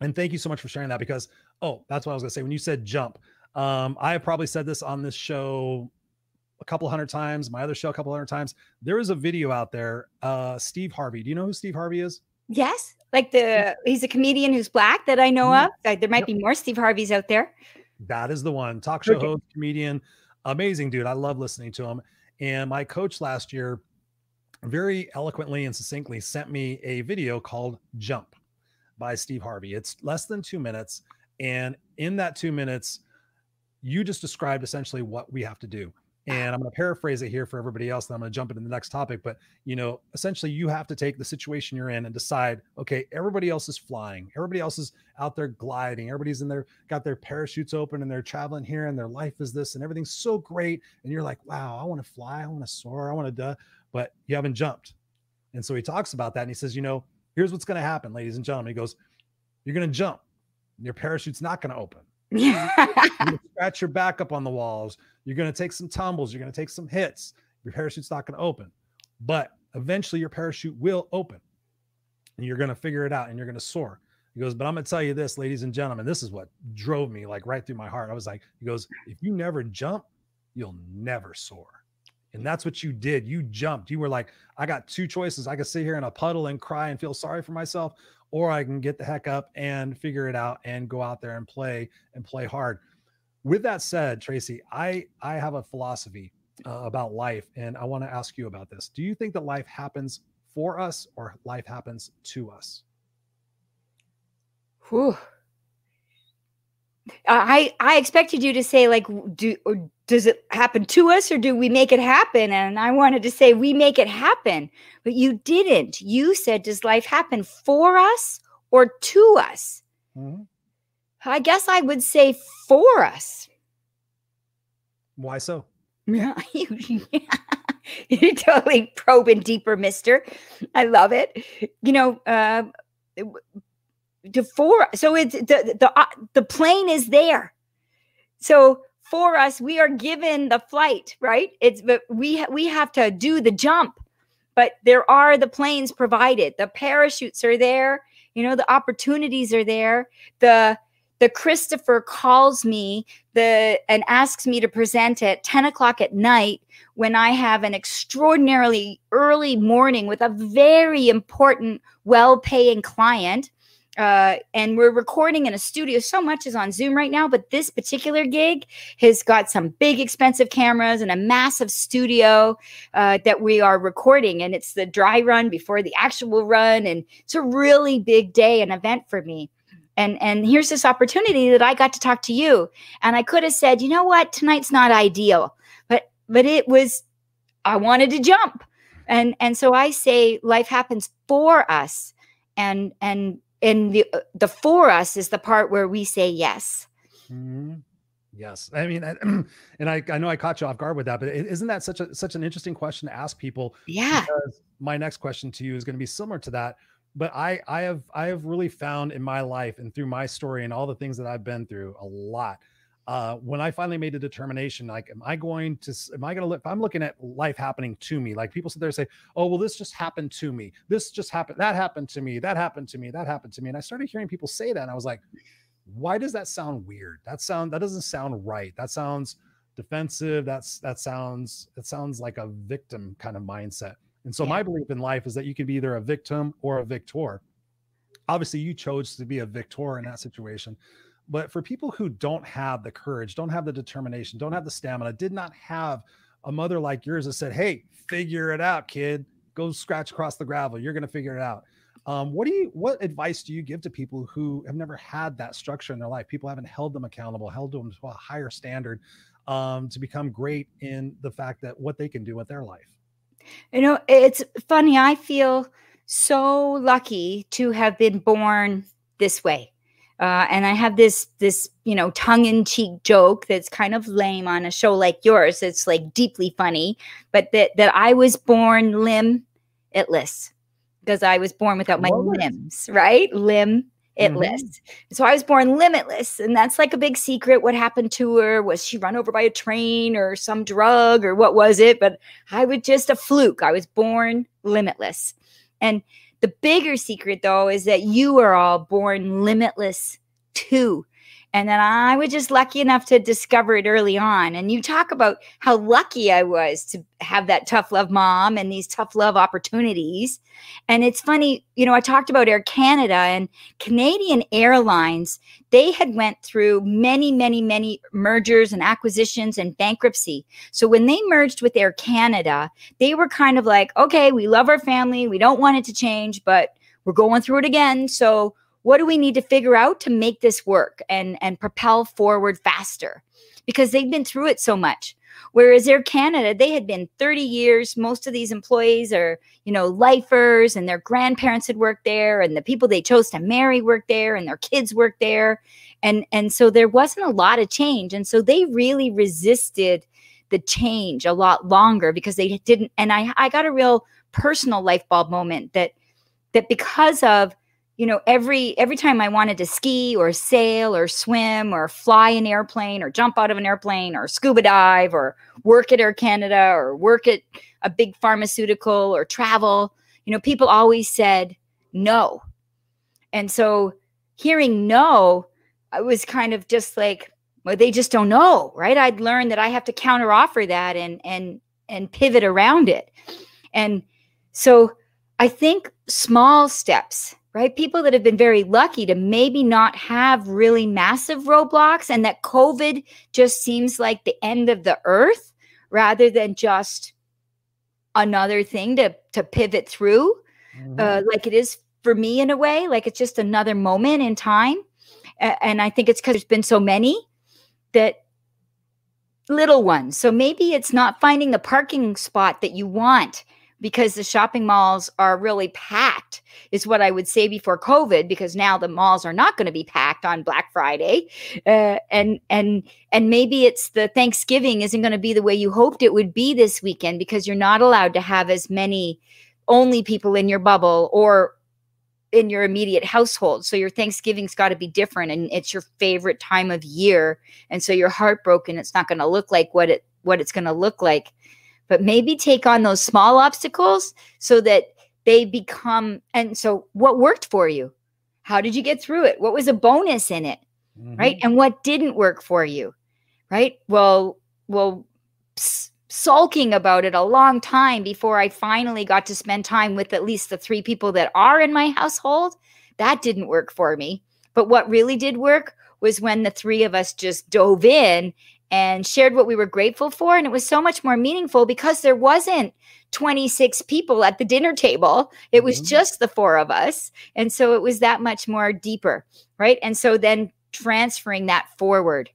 And thank you so much for sharing that because oh, that's what I was gonna say. When you said jump, um, I have probably said this on this show a couple hundred times, my other show a couple hundred times. There is a video out there. Uh, Steve Harvey. Do you know who Steve Harvey is? Yes, like the he's a comedian who's black that I know Mhm. of. There might be more Steve Harveys out there. That is the one. Talk show Okay. host, comedian, amazing dude. I love listening to him. And my coach last year very eloquently and succinctly sent me a video called Jump by Steve Harvey. It's less than two minutes. And in that two minutes, you just described essentially what we have to do. And I'm going to paraphrase it here for everybody else. And I'm going to jump into the next topic. But, you know, essentially, you have to take the situation you're in and decide, okay, everybody else is flying. Everybody else is out there gliding. Everybody's in there, got their parachutes open and they're traveling here and their life is this and everything's so great. And you're like, wow, I want to fly. I want to soar. I want to, duh, but you haven't jumped. And so he talks about that and he says, you know, here's what's going to happen, ladies and gentlemen. He goes, you're going to jump. Your parachute's not going to open. You're scratch your back up on the walls. You're going to take some tumbles. You're going to take some hits. Your parachute's not going to open, but eventually your parachute will open and you're going to figure it out and you're going to soar. He goes, but I'm going to tell you this, ladies and gentlemen, this is what drove me like right through my heart. I was like, he goes, if you never jump, you'll never soar. And that's what you did. You jumped. You were like, I got two choices. I could sit here in a puddle and cry and feel sorry for myself, or I can get the heck up and figure it out and go out there and play and play hard. With that said, Tracy, I I have a philosophy uh, about life, and I want to ask you about this. Do you think that life happens for us or life happens to us? Whew. I I expected you to say like do or does it happen to us or do we make it happen? And I wanted to say we make it happen, but you didn't. You said does life happen for us or to us? Mhm. I guess I would say for us. Why so? Yeah, you, you're totally probing deeper, Mister. I love it. You know, uh, to for so it's the the uh, the plane is there. So for us, we are given the flight, right? It's but we we have to do the jump, but there are the planes provided. The parachutes are there. You know, the opportunities are there. The the Christopher calls me the and asks me to present at 10 o'clock at night when I have an extraordinarily early morning with a very important, well-paying client. Uh, and we're recording in a studio. So much is on Zoom right now, but this particular gig has got some big, expensive cameras and a massive studio uh, that we are recording. And it's the dry run before the actual run, and it's a really big day and event for me. And and here's this opportunity that I got to talk to you. And I could have said you know what? Tonight's not ideal. But but it was I wanted to jump. And and so I say life happens for us. And and and the the for us is the part where we say yes mm-hmm. Yes, I mean, and I, I know I caught you off guard with that, but isn't that such a such an interesting question to ask people? Yeah. my next question to you is going to be similar to that but I I have I have really found in my life and through my story and all the things that I've been through a lot. Uh, when I finally made a determination, like, am I going to, am I going to look, I'm looking at life happening to me. Like people sit there and say, oh, well, this just happened to me. This just happened. That happened to me. That happened to me. That happened to me. And I started hearing people say that. And I was like, why does that sound weird? That sound, that doesn't sound right. That sounds defensive. That's, that sounds, it sounds like a victim kind of mindset. And so yeah. my belief in life is that you can be either a victim or a victor. Obviously, you chose to be a victor in that situation. But for people who don't have the courage, don't have the determination, don't have the stamina, did not have a mother like yours that said, Hey, figure it out, kid. Go scratch across the gravel. You're going to figure it out. Um, what do you what advice do you give to people who have never had that structure in their life? People haven't held them accountable, held them to a higher standard um, to become great in the fact that what they can do with their life. You know, it's funny. I feel so lucky to have been born this way. Uh, and I have this this you know tongue in cheek joke that's kind of lame on a show like yours. It's like deeply funny, but that that I was born limb itless because I was born without my limbs, right? Limb itless. Mm-hmm. So I was born limitless. And that's like a big secret. What happened to her? Was she run over by a train or some drug or what was it? But I was just a fluke. I was born limitless. And the bigger secret, though, is that you are all born limitless too. And then I was just lucky enough to discover it early on. And you talk about how lucky I was to have that tough love mom and these tough love opportunities. And it's funny, you know, I talked about Air Canada and Canadian Airlines, they had went through many, many, many mergers and acquisitions and bankruptcy. So when they merged with Air Canada, they were kind of like, okay, we love our family, we don't want it to change, but we're going through it again. So what do we need to figure out to make this work and and propel forward faster? Because they've been through it so much. Whereas air canada they had been 30 years most of these employees are you know lifers and their grandparents had worked there and the people they chose to marry worked there and their kids worked there. And and so there wasn't a lot of change. And so they really resisted the change a lot longer because they didn't and i i got a real personal life bulb moment that that because of you know every every time i wanted to ski or sail or swim or fly an airplane or jump out of an airplane or scuba dive or work at air canada or work at a big pharmaceutical or travel you know people always said no. And so hearing no i was kind of just like well they just don't know right? I'd learned that i have to counter offer that and and and pivot around it. And so i think small steps right? People that have been very lucky to maybe not have really massive roadblocks and that COVID just seems like the end of the earth rather than just another thing to to pivot through mm-hmm. uh, like it is for me in a way like it's just another moment in time and i think it's because there's been so many that little ones so maybe it's not finding the parking spot that you want because the shopping malls are really packed is what i would say before covid because now the malls are not going to be packed on black friday. Uh, and and and maybe it's the thanksgiving isn't going to be the way you hoped it would be this weekend because you're not allowed to have as many only people in your bubble or in your immediate household. So your thanksgiving's got to be different and it's your favorite time of year and so you're heartbroken it's not going to look like what it what it's going to look like but maybe take on those small obstacles so that they become and so what worked for you how did you get through it what was a bonus in it mm-hmm. right and what didn't work for you right? Well, well, sulking about it a long time before I finally got to spend time with at least the three people that are in my household. That didn't work for me. But what really did work was when the three of us just dove in and shared what we were grateful for. And it was so much more meaningful because there wasn't 26 people at the dinner table. It was Mhm. just the four of us. And so it was that much more deeper. Right. And so then transferring that forward.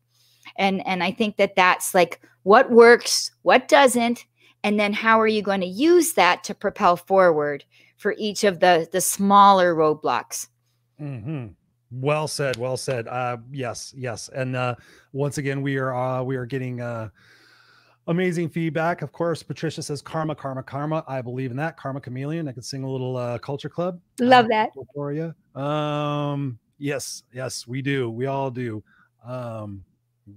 And, and I think that that's like what works, what doesn't, and then how are you going to use that to propel forward for each of the the smaller roadblocks. hmm Well said. Well said. Uh, yes, yes. And uh, once again, we are uh, we are getting uh, amazing feedback. Of course, Patricia says karma, karma, karma. I believe in that. Karma chameleon. I can sing a little uh, culture club. Love uh, that. for you. Um, yes, yes, we do. We all do. Um,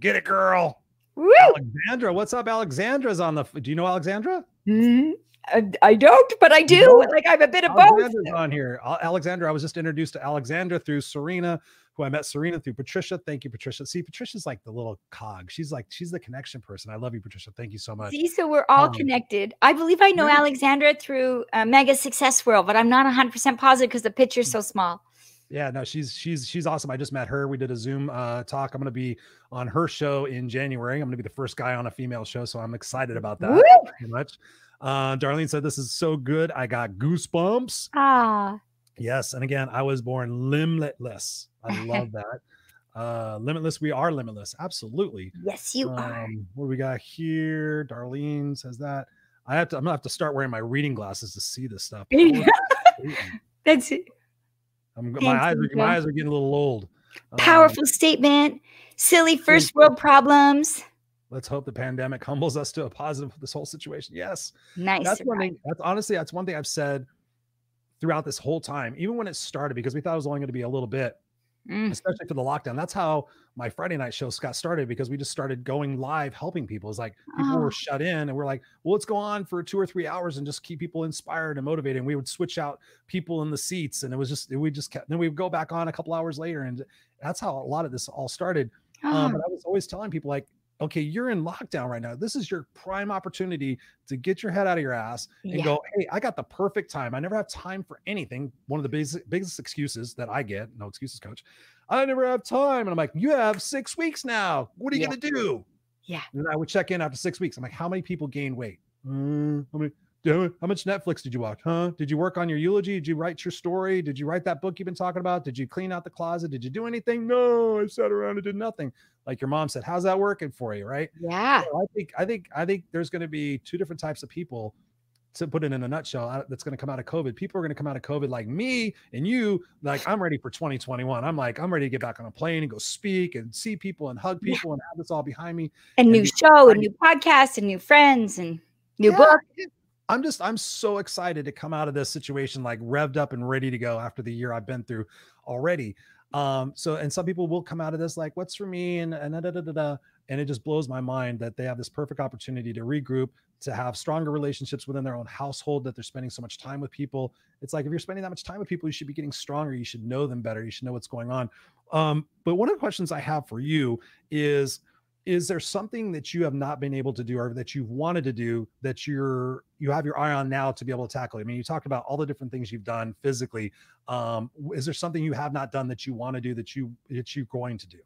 get it, girl. Woo! Alexandra, what's up? Alexandra's on the. Do you know Alexandra? Mhm. I, I don't, but I do. Like I'm a bit of both. On here. Al- Alexandra, I was just introduced to Alexandra through Serena, who I met Serena through Patricia. Thank you, Patricia. See, Patricia's like the little cog. She's like she's the connection person. I love you, Patricia. Thank you so much. See, so we're all Um, connected. I believe I know yeah. Alexandra through uh, Mega Success World, but I'm not 100% positive because the picture's so small. Yeah, no, she's she's she's awesome. I just met her. We did a Zoom uh, talk. I'm going to be on her show in January. I'm going to be the first guy on a female show, so I'm excited about that. Woo! Pretty much. Uh, Darlene said this is so good. I got goosebumps. Ah, Yes, and again, I was born limitless. I love that. Uh, limitless. We are limitless. Absolutely. yes, you are. Um, what do we got here? Darlene says that. I have to. I'm gonna have to start wearing my reading glasses to see this stuff. That's it. I'm, my eyes. Are, my eyes are getting a little old. Um, Powerful statement. Silly first world problems. Let's hope the pandemic humbles us to a positive this whole situation. Yes, Nice. that's one thing. That's honestly that's one thing I've said throughout this whole time, even when it started, because we thought it was only going to be a little bit. Mm, especially for the lockdown. That's how my Friday night shows got started because we just started going live helping people. It's like people Oh. were shut in and we're like, well, let's go on for two or three hours and just keep people inspired and motivated. And we would switch out people in the seats and it was just, we just kept, then we would go back on a couple hours later. And that's how a lot of this all started. Um, ah, but I was always telling people like, okay, you're in lockdown right now. This is your prime opportunity to get your head out of your ass and Yeah. go, hey, I got the perfect time. I never have time for anything. One of the biggest biggest excuses that I get, no excuses, coach. I never have time. And I'm like, you have six weeks now. What are you Yeah. gonna do? Yeah. And I would check in after six weeks. I'm like, how many people gain weight? "Mm, how many? How much Netflix did you watch? Huh? Did you work on your eulogy? Did you write your story? Did you write that book you've been talking about? Did you clean out the closet? Did you do anything? No, I sat around and did nothing. Like your mom said, how's that working for you? Right. yeah. So I think I think I think there's going to be two different types of people. To put it in a nutshell, uh, that's going to come out of COVID. People are going to come out of COVID like me and you. Like I'm ready for 2021. I'm like I'm ready to get back on a plane and go speak and see people and hug Yeah. people and have this all behind me. And and new show and new podcast and new friends and new Yeah, book. I'm just I'm so excited to come out of this situation like revved up and ready to go after the year I've been through already. Um, so and some people will come out of this like, what's for me? And and da, da, da, da, and it just blows my mind that they have this perfect opportunity to regroup, to have stronger relationships within their own household, that they're spending so much time with people. It's like if you're spending that much time with people, you should be getting stronger. You should know them better. You should know what's going on. Um, but one of the questions I have for you is is there something that you have not been able to do or that you've wanted to do that you're you have your eye on now to be able to tackle i mean you talked about all the different things you've done physically. Um is there something you have not done that you want to do that you that you're going to do?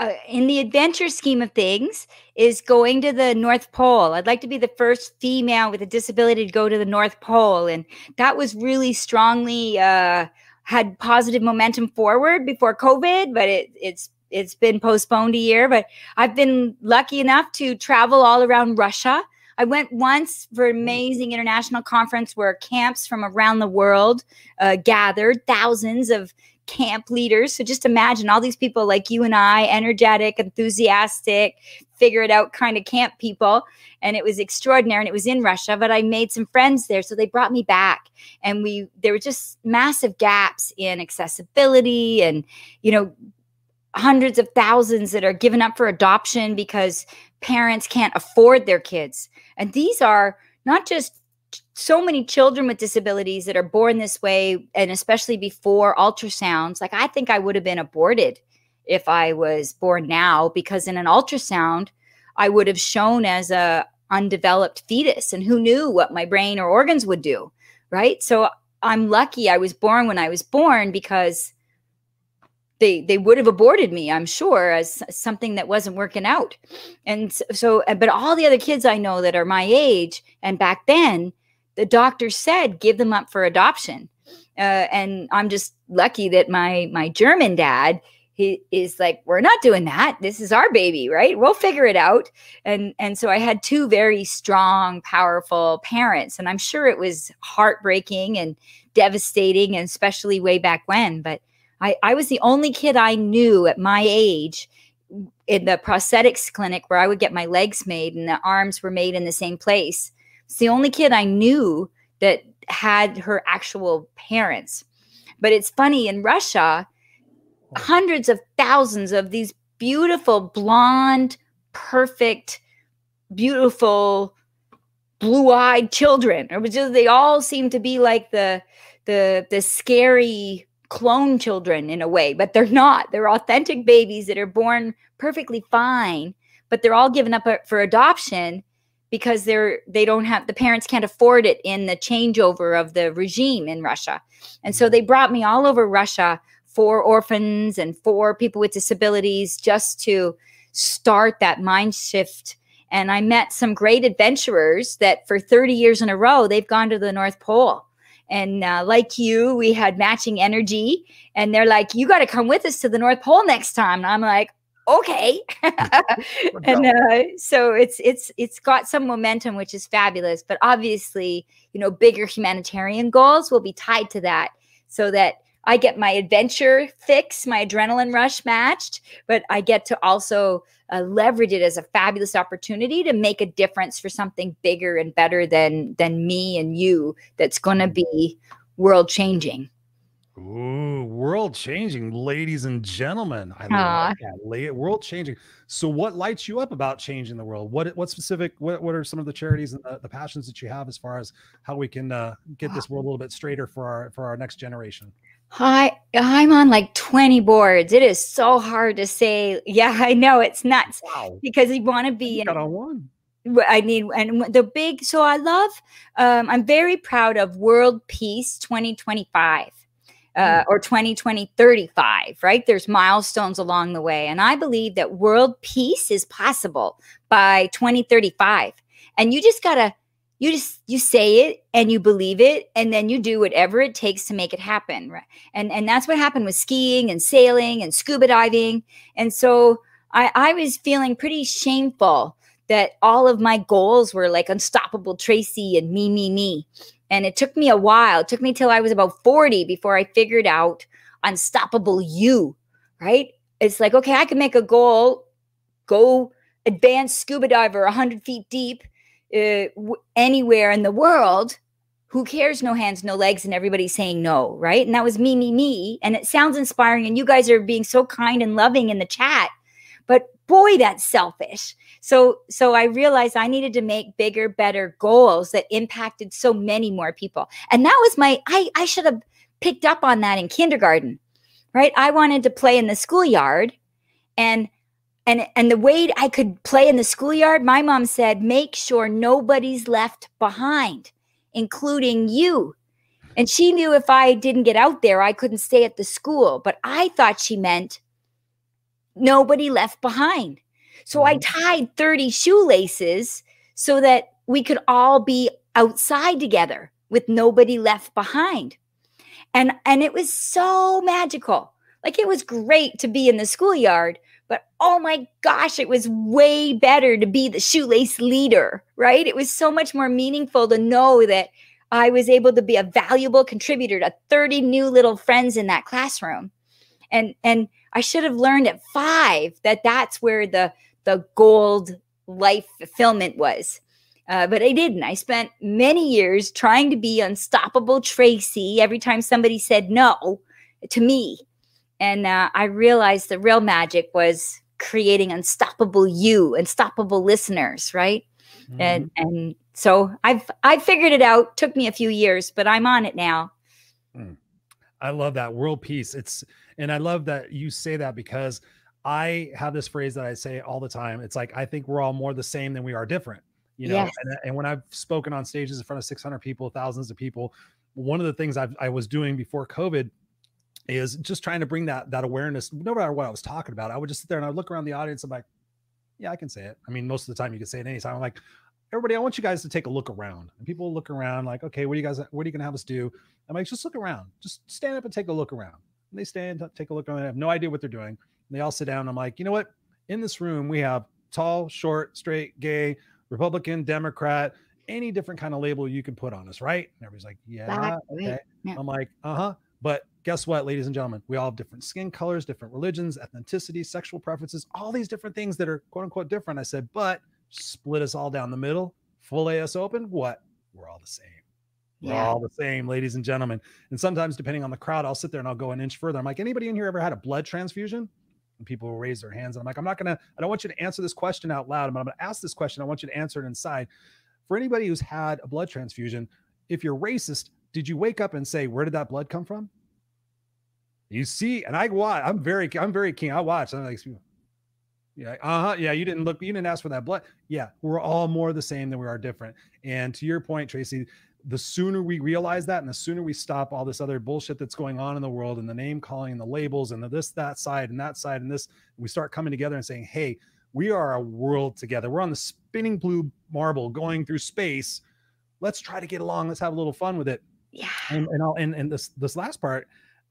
Uh, in the adventure scheme of things is going to the north pole. I'd like to be the first female with a disability to go to the north pole and that was really strongly uh, had positive momentum forward before covid but it, it's it's been postponed a year but i've been lucky enough to travel all around russia i went once for an amazing international conference where camps from around the world uh, gathered thousands of camp leaders. So just imagine all these people like you and I, energetic, enthusiastic, figure it out kind of camp people. And it was extraordinary. And it was in Russia, but I made some friends there. So they brought me back. And we, there were just massive gaps in accessibility and, you know, hundreds of thousands that are given up for adoption because parents can't afford their kids. And these are not just so many children with disabilities that are born this way and especially before ultrasounds like i think i would have been aborted if I was born now because in an ultrasound, I would have shown as a undeveloped fetus and who knew what my brain or organs would do, right? So I'm lucky I was born when I was born because they they would have aborted me i'm sure as something that wasn't working out. And so uh, but all the other kids i know that are my age and back then the doctor said give them up for adoption. Uh, and i'm just lucky that my my german dad he is like we're not doing that. This is our baby right? We'll figure it out. And and so i had two very strong powerful parents and i'm sure it was heartbreaking and devastating and especially way back when but I, I was the only kid I knew at my age in the prosthetics clinic where I would get my legs made and the arms were made in the same place. It's the only kid I knew that had her actual parents. But it's funny in Russia, oh. hundreds of thousands of these beautiful, blonde, perfect, beautiful, blue-eyed children. It was just they all seem to be like the the the scary clone children in a way, but they're not. They're authentic babies that are born perfectly fine, but they're all given up uh, for adoption because they're they don't have the parents can't afford it in the changeover of the regime in Russia. And so they brought me all over Russia for orphans and for people with disabilities just to start that mind shift and I met some great adventurers that for 30 years in a row they've gone to the North Pole and uh, like you, we had matching energy. And they're like, you got to come with us to the North Pole next time. And I'm like, okay. and uh, so it's it's it's got some momentum, which is fabulous. But obviously, you know, bigger humanitarian goals will be tied to that, so that I get my adventure fix, my adrenaline rush matched, but I get to also uh, leverage it as a fabulous opportunity to make a difference for something bigger and better than than me and you. That's going to be world changing. Ooh, world changing, ladies and gentlemen. I love that. World changing. So, what lights you up about changing the world? What what specific? What, what are some of the charities and the, the passions that you have as far as how we can uh, get this world a little bit straighter for our for our next generation? I I'm on like 20 boards. It is so hard to say. Yeah, I know it's nuts wow. because you want to be in, on one. I need and the big so I love um, I'm very proud of World Peace 2025 uh, mm. or 2020 35 right there's milestones along the way and I believe that world peace is possible by 2035 and you just got to you just you say it and you believe it and then you do whatever it takes to make it happen right and and that's what happened with skiing and sailing and scuba diving. And so i i was feeling pretty shameful that all of my goals were like unstoppable tracy and me me me. And it took me a while. It took me till i was about 40 before i figured out unstoppable you right? It's like okay i can make a goal go advanced scuba diver 100 feet deep uh, w- anywhere in the world who cares no hands no legs and everybody's saying no right? And that was me me me and it sounds inspiring and you guys are being so kind and loving in the chat but boy that's selfish. So so i realized i needed to make bigger better goals that impacted so many more people. And that was my i i should have picked up on that in kindergarten right? I wanted to play in the schoolyard and and and the way I could play in the schoolyard, my mom said, make sure nobody's left behind, including you. And she knew if I didn't get out there, I couldn't stay at the school. But I thought she meant nobody left behind. So I mm-hmm. tied 30 shoelaces so that we could all be outside together with nobody left behind. And and it was so magical. Like it was great to be in the schoolyard, but oh my gosh, it was way better to be the shoelace leader, right? It was so much more meaningful to know that I was able to be a valuable contributor to 30 new little friends in that classroom. And and I should have learned at 5 that that's where the the gold life fulfillment was. Uh, but I didn't. I spent many years trying to be unstoppable Tracy every time somebody said no to me and uh, I realized the real magic was creating unstoppable you, unstoppable listeners, right? Mm-hmm. And and so I've I figured it out. Took me a few years, but I'm on it now. Mm. I love that world peace. It's and I love that you say that because I have this phrase that I say all the time. It's like I think we're all more the same than we are different. You know, Yes. and, and when I've spoken on stages in front of 600 people, thousands of people, one of the things I've, I was doing before COVID is just trying to bring that that awareness. No matter what I was talking about, I would just sit there and I would look around the audience. I'm like, yeah, I can say it. I mean, most of the time you can say it anytime. I'm like, everybody, I want you guys to take a look around. And people look around like, okay, what are you guys, what are you gonna have us do? I'm like, just look around. Just stand up and take a look around. And they stand up, take a look around. I have no idea what they're doing. And they all sit down. I'm like, you know what? In this room, we have tall, short, straight, gay, Republican, Democrat, any different kind of label you can put on us, right? And everybody's like, yeah, okay. yeah. I'm like, uh-huh. But guess what, ladies and gentlemen? We all have different skin colors, different religions, ethnicity, sexual preferences, all these different things that are quote unquote different. I said, but split us all down the middle, full AS open. What? We're all the same. We're Yeah. all the same, ladies and gentlemen. And sometimes, depending on the crowd, I'll sit there and I'll go an inch further. I'm like, anybody in here ever had a blood transfusion? And people will raise their hands. And I'm like, I'm not gonna, I don't want you to answer this question out loud, but I'm gonna ask this question. I want you to answer it inside. For anybody who's had a blood transfusion, if you're racist, did you wake up and say, Where did that blood come from? You see, and I watch, I'm very, I'm very keen. I watch. I'm like, yeah, uh-huh. Yeah, you didn't look, you didn't ask for that blood. Yeah, we're all more the same than we are different. And to your point, Tracy, the sooner we realize that and the sooner we stop all this other bullshit that's going on in the world and the name calling and the labels and the this, that side and that side and this, we start coming together and saying, hey, we are a world together. We're on the spinning blue marble going through space. Let's try to get along. Let's have a little fun with it Yeah. and and I'll, and and this this last part,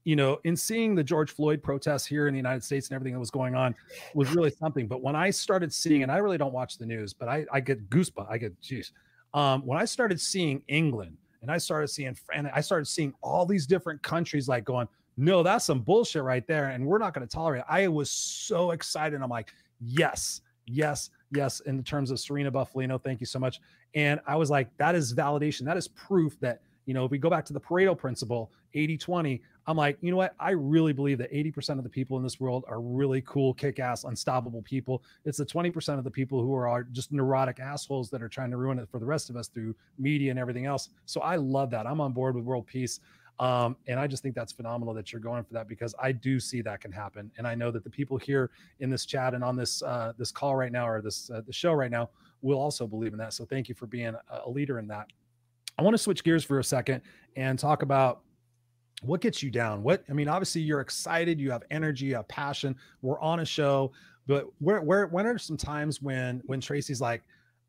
you know, in seeing the George Floyd protests here in the United States and everything that was going on was really something. But when I started seeing, and I really don't watch the news, but I I get goosebumps. I get geez. Um, when I started seeing England and I started seeing and I started seeing all these different countries like going, no, that's some bullshit right there, and we're not going to tolerate. It. I was so excited. I'm like, yes, yes, yes. In terms of Serena Buffalino, thank you so much. And I was like, that is validation. That is proof that you know, if we go back to the Pareto principle, 80 20, I'm like, you know what? I really believe that 80% of the people in this world are really cool, kick ass, unstoppable people. It's the 20% of the people who are just neurotic assholes that are trying to ruin it for the rest of us through media and everything else. So I love that. I'm on board with world peace. Um, and I just think that's phenomenal that you're going for that because I do see that can happen. And I know that the people here in this chat and on this uh, this call right now or this uh, the show right now will also believe in that. So thank you for being a, a leader in that. I want to switch gears for a second and talk about what gets you down. What I mean, obviously you're excited, you have energy, you have passion. We're on a show, but where where when are some times when when Tracy's like,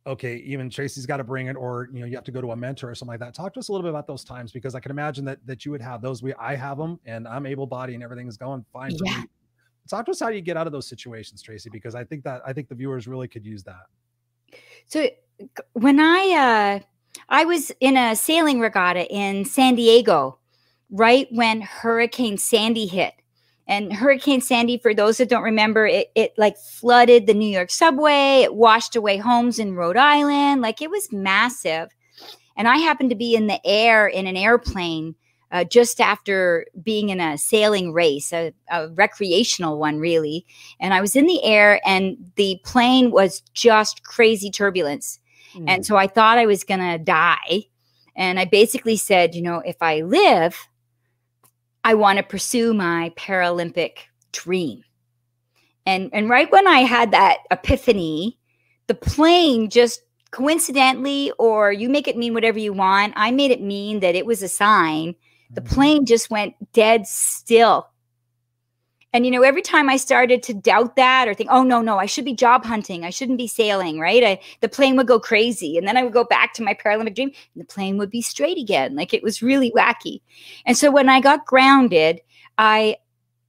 okay, even Tracy's got to bring it, or you know, you have to go to a mentor or something like that. Talk to us a little bit about those times because I can imagine that that you would have those. We I have them, and I'm able bodied, and everything is going fine Yeah. Talk to us how you get out of those situations, Tracy, because I think that I think the viewers really could use that. So when I uh I was in a sailing regatta in San Diego right when Hurricane Sandy hit. And Hurricane Sandy, for those that don't remember, it, it like flooded the New York subway. It washed away homes in Rhode Island. Like it was massive. And I happened to be in the air in an airplane uh, just after being in a sailing race, a, a recreational one, really. And I was in the air, and the plane was just crazy turbulence. And so I thought I was going to die. And I basically said, you know, if I live, I want to pursue my Paralympic dream. And and right when I had that epiphany, the plane just coincidentally or you make it mean whatever you want, I made it mean that it was a sign. The Mhm. plane just went dead still. And you know, every time I started to doubt that or think, "Oh no, no, I should be job hunting. I shouldn't be sailing," right? I, the plane would go crazy, and then I would go back to my Paralympic dream, and the plane would be straight again. Like it was really wacky. And so when I got grounded, I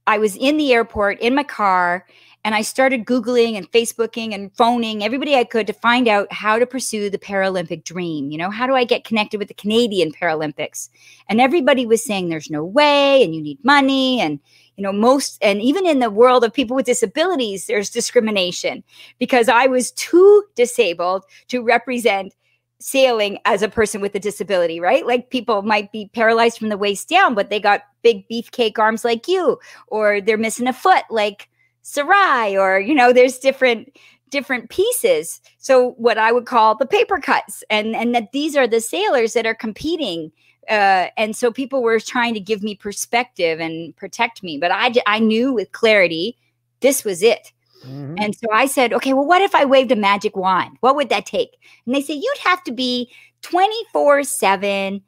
I was in the airport in my car, and I started googling and Facebooking and phoning everybody I could to find out how to pursue the Paralympic dream. You know, how do I get connected with the Canadian Paralympics? And everybody was saying there's no way, and you need money, and you know most and even in the world of people with disabilities there's discrimination because i was too disabled to represent sailing as a person with a disability right? Like people might be paralyzed from the waist down but they got big beefcake arms like you or they're missing a foot like sarai or you know there's different different pieces. So what i would call the paper cuts and and that these are the sailors that are competing uh, and so people were trying to give me perspective and protect me but i i knew with clarity this was it. Mhm. And so I said, okay, well, what if I waved a magic wand? What would that take? And they say, you'd have to be 24 7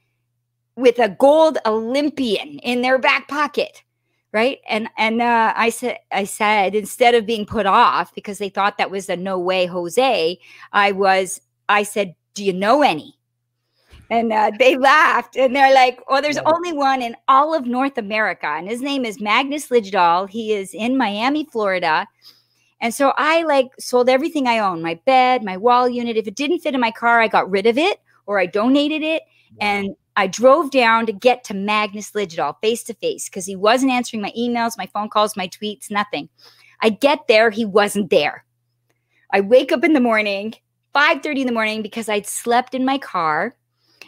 with a gold Olympian in their back pocket. Right. And and uh, I said I said instead of being put off because they thought that was a no way Jose, I was I said, Do you know any? And uh, they laughed and they're like, Oh, there's only one in all of North America. And his name is Magnus Liljedahl. He is in Miami, Florida. And so I like sold everything I own my bed, my wall unit. If it didn't fit in my car, I got rid of it or I donated it. And I drove down to get to Magnus Liljedahl face to face because he wasn't answering my emails, my phone calls, my tweets, nothing. I get there, he wasn't there. I wake up in the morning, 5:30 in the morning because I'd slept in my car.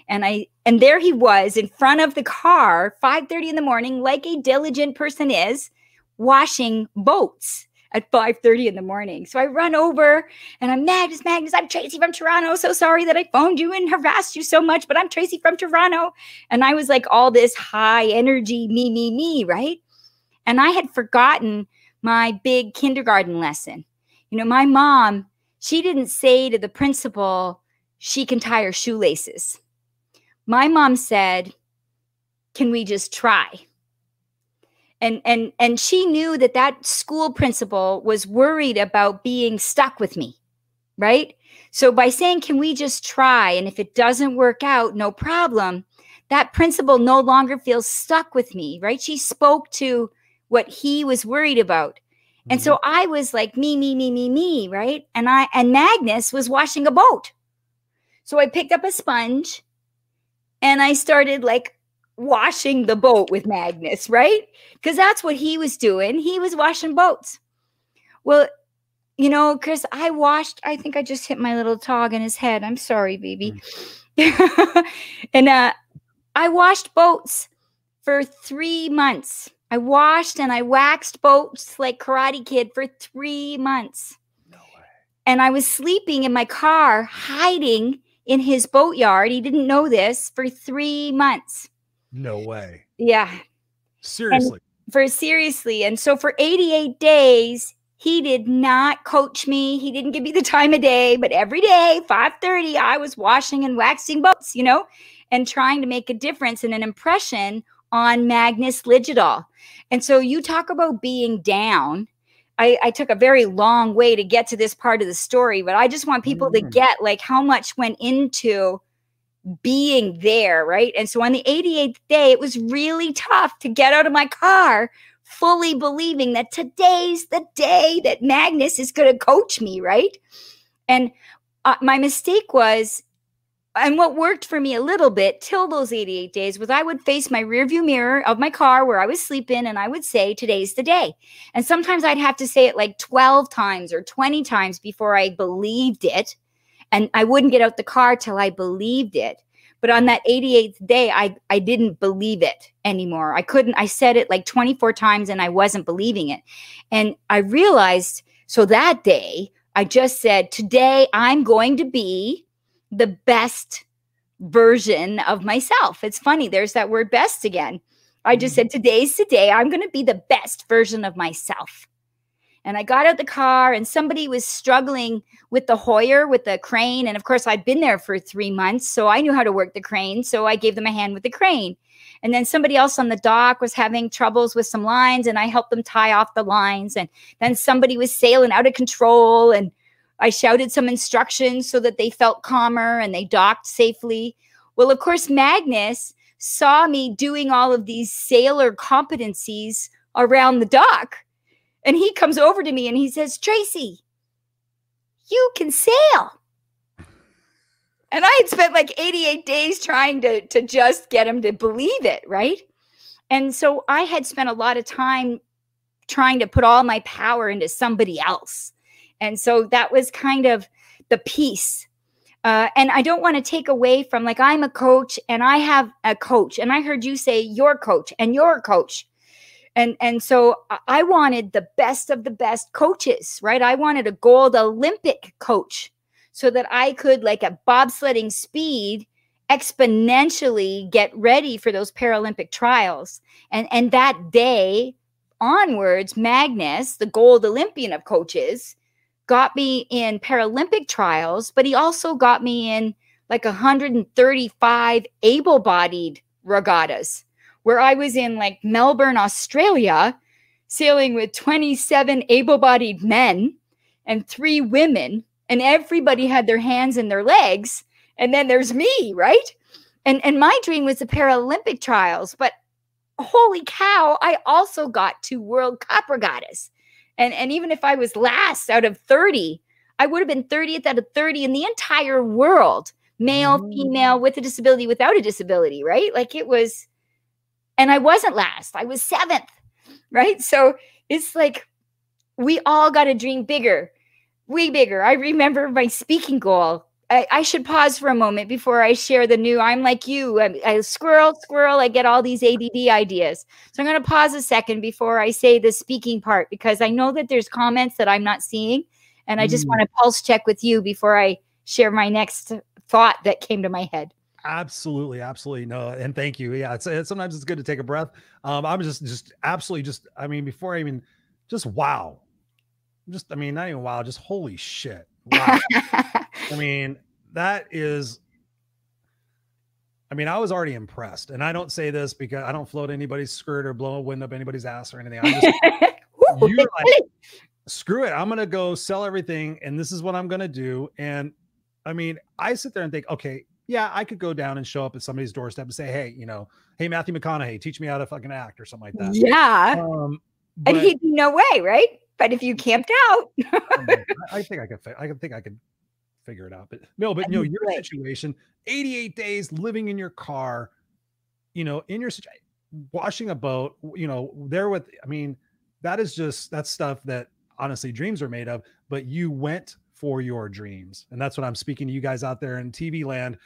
And I and there he was in front of the car, 5:30 in the morning, like a diligent person is, washing boats at 5:30 in the morning. So I run over and I'm Magnus, Magnus, I'm Tracy from Toronto. So sorry that I phoned you and harassed you so much, but I'm Tracy from Toronto. And I was like all this high energy, me, me, me, right? And I had forgotten my big kindergarten lesson. You know, my mom, she didn't say to the principal, she can tie her shoelaces. My mom said, Can we just try? and and and she knew that that school principal was worried about being stuck with me right? So by saying can we just try? and if it doesn't work out no problem that principal no longer feels stuck with me right? She spoke to what he was worried about. And so mm-hmm. i was like me me me me me right? And i and magnus was washing a boat. So i picked up a sponge and i started like washing the boat with Magnus, right? Because that's what he was doing. He was washing boats. Well, you know, Chris, I washed, I think I just hit my little tog in his head. I'm sorry, baby. and uh, I washed boats for three months. I washed and I waxed boats like Karate Kid for three months. No way. And I was sleeping in my car, hiding in his boatyard. He didn't know this for three months. No way. Yeah, Seriously. for seriously. And so for 88 days, he did not coach me. He didn't give me the time of day, but every day, 5:30, I was washing and waxing boats, you know, and trying to make a difference and an impression on Magnus Liljedahl. And so you talk about being down. I, I took a very long way to get to this part of the story, but I just want people to Mm. get like how much went into being there, right? And so on the 88th day, it was really tough to get out of my car fully believing that today's the day that Magnus is going to coach me, right? And uh, my mistake was, and what worked for me a little bit till those 88 days was I would face my rearview mirror of my car where I was sleeping and I would say, Today's the day. And sometimes I'd have to say it like 12 times or 20 times before I believed it. And I wouldn't get out the car till I believed it. But on that 88th day, I, I didn't believe it anymore. I couldn't, I said it like 24 times and I wasn't believing it. And I realized, so that day, I just said, Today I'm going to be the best version of myself. It's funny, there's that word best again. I just mm-hmm. said, Today's the day I'm going to be the best version of myself. And I got out the car, and somebody was struggling with the Hoyer, with the crane. And of course, I'd been there for three months, so I knew how to work the crane. So I gave them a hand with the crane. And then somebody else on the dock was having troubles with some lines, and I helped them tie off the lines. And then somebody was sailing out of control, and I shouted some instructions so that they felt calmer and they docked safely. Well, of course, Magnus saw me doing all of these sailor competencies around the dock. And he comes over to me and he says, Tracy, you can sail. And I had spent like 88 days trying to, to just get him to believe it, right? And so I had spent a lot of time trying to put all my power into somebody else. And so that was kind of the piece. Uh, and I don't want to take away from like I'm a coach and I have a coach, and I heard you say your coach and your coach. And and so I- wanted the best of the best coaches right? I wanted a gold olympic coach so that i could like at bobsledding speed exponentially get ready for those paralympic trials. And and that day onwards, Magnus, the gold Olympian of coaches, got me in Paralympic trials, but he also got me in like 135 able bodied regattas where I was in like Melbourne, Australia, sailing with 27 able bodied men and three women, and everybody had their hands in their legs. And then there's me, right? And, and my dream was the Paralympic trials, but holy cow, I also got to World Cup regattas. And, and even if I was last out of 30, I would have been 30th out of 30 in the entire world male, mm. female, with a disability, without a disability, right? Like it was, and I wasn't last, I was seventh, right? So it's like we all got to dream bigger, way bigger. I remember my speaking goal. I, I, should pause for a moment before I share the new. I'm like you, I, I squirrel, squirrel. I get all these ADD ideas. So I'm going to pause a second before I say the speaking part because I know that there's comments that I'm not seeing. And I just mm. want to pulse check with you before I share my next thought that came to my head. Absolutely, absolutely no, and thank you. Yeah, it's, it's sometimes it's good to take a breath. Um, I'm just just absolutely just. I mean, before I even just wow, just I mean, not even wow, just holy shit. Wow. I mean, that is. I mean, I was already impressed, and I don't say this because I don't float anybody's skirt or blow a wind up anybody's ass or anything. I'm just, you're like, screw it. I'm gonna go sell everything, and this is what I'm gonna do. And I mean, I sit there and think, okay, yeah, I could go down and show up at somebody's doorstep and say, hey, you know, hey, Matthew McConaughey, teach me how to fucking act or something like that. Yeah. Um, but, and he'd be no way, right? But if you camped out, oh, I, think I could. I think I could figure it out. But no, but you know, your situation, 88 days living in your car, you know, in your washing a boat, you know, there with. I mean, that is just that's stuff that honestly dreams are made of. But you went for your dreams. And that's what I'm speaking to you guys out there in TV land.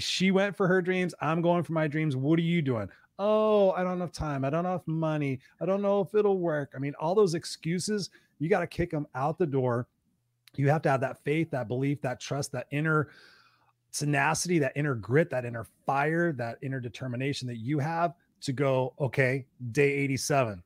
She went for her dreams. I'm going for my dreams. What are you doing? Oh, I don't have time. I don't have money. I don't know if it'll work. I mean, all those excuses, you got to kick them out the door. You have to have that faith, that belief, that trust, that inner tenacity, that inner grit, that inner fire, that inner determination that you have to go, okay, day 87.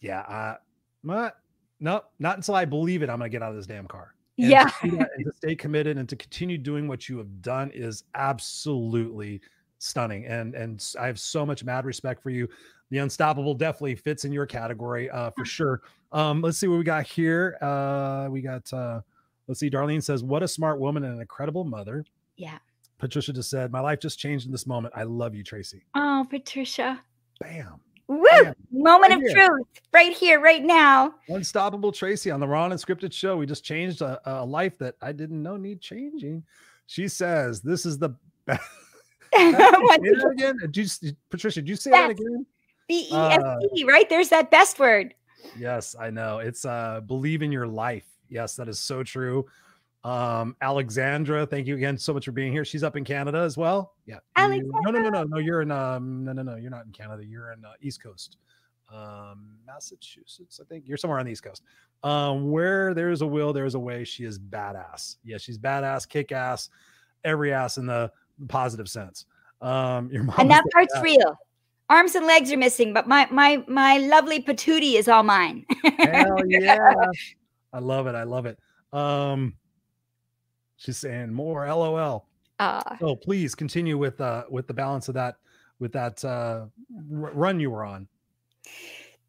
Yeah, uh, what? no, not until I believe it, I'm going to get out of this damn car. And yeah. To and to stay committed and to continue doing what you have done is absolutely stunning. And and I have so much mad respect for you. The unstoppable definitely fits in your category uh, for sure. Um, let's see what we got here. Uh, we got uh, let's see. Darlene says, "What a smart woman and an incredible mother." Yeah. Patricia just said, "My life just changed in this moment. I love you, Tracy." Oh, Patricia. Bam. Woo! Moment right of here. truth right here, right now. Unstoppable Tracy on the Raw and Unscripted show. We just changed a, a life that I didn't know need changing. She says, This is the best. Again? Did you, Patricia, did you say that again? B E S T, right? There's that best word. Yes, I know. It's uh believe in your life. Yes, that is so true. Um, Alexandra, thank you again so much for being here. She's up in Canada as well. Yeah. You, no, no, no, no, no. You're in um, no, no, no. You're not in Canada. You're in uh, East Coast, um, Massachusetts. I think you're somewhere on the East Coast. Um, where there's a will, there's a way. She is badass. Yeah, she's badass, kick ass, every ass in the positive sense. Um, your mom and that part's real. Arms and legs are missing, but my my my lovely patootie is all mine. Hell yeah! I love it. I love it. Um, She's saying more LOL. Uh, so please continue with uh with the balance of that with that uh run you were on.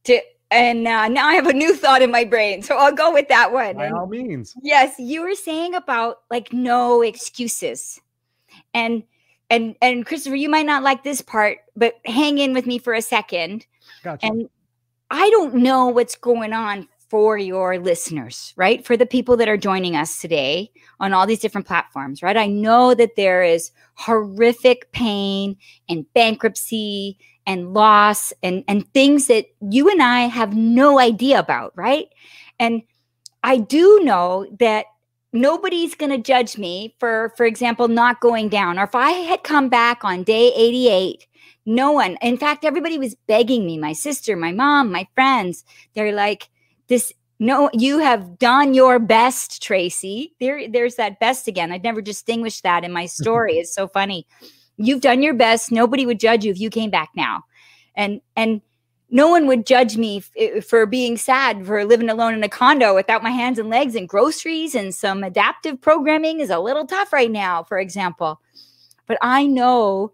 To, and uh, now I have a new thought in my brain, so I'll go with that one. By and all means. Yes, you were saying about like no excuses, and and and Christopher, you might not like this part, but hang in with me for a second. Gotcha. And I don't know what's going on for your listeners, right? For the people that are joining us today on all these different platforms, right? I know that there is horrific pain and bankruptcy and loss and, and things that you and I have no idea about, right? And I do know that nobody's going to judge me for, for example, not going down. Or if I had come back on day 88 no one in fact everybody was begging me my sister my mom my friends. They're like this no you have done your best tracy. There there's that best again. I'd never distinguished that in my mm-hmm. story it's so funny. You've done your best. Nobody would judge you if you came back now. And and no one would judge me f- for being sad for living alone in a condo without my hands and legs and groceries and some adaptive programming is a little tough right now, for example. But I know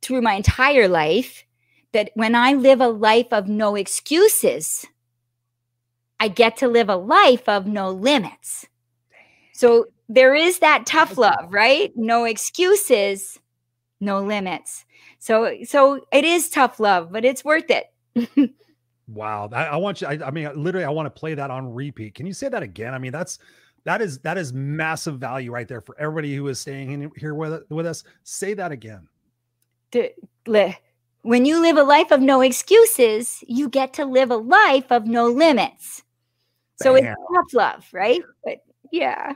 through my entire life that when I live a life of no excuses, I get to live a life of no limits. So there is that tough love, right? No excuses, no limits. So so it is tough love, but it's worth it. Wow. I, I want you, I, I mean, literally, I want to play that on repeat. Can you say that again? I mean, that's, that is, that is massive value right there for everybody who is staying in here with, with us. Say that again. When you live a life of no excuses, you get to live a life of no limits. So it's tough love, right? But yeah.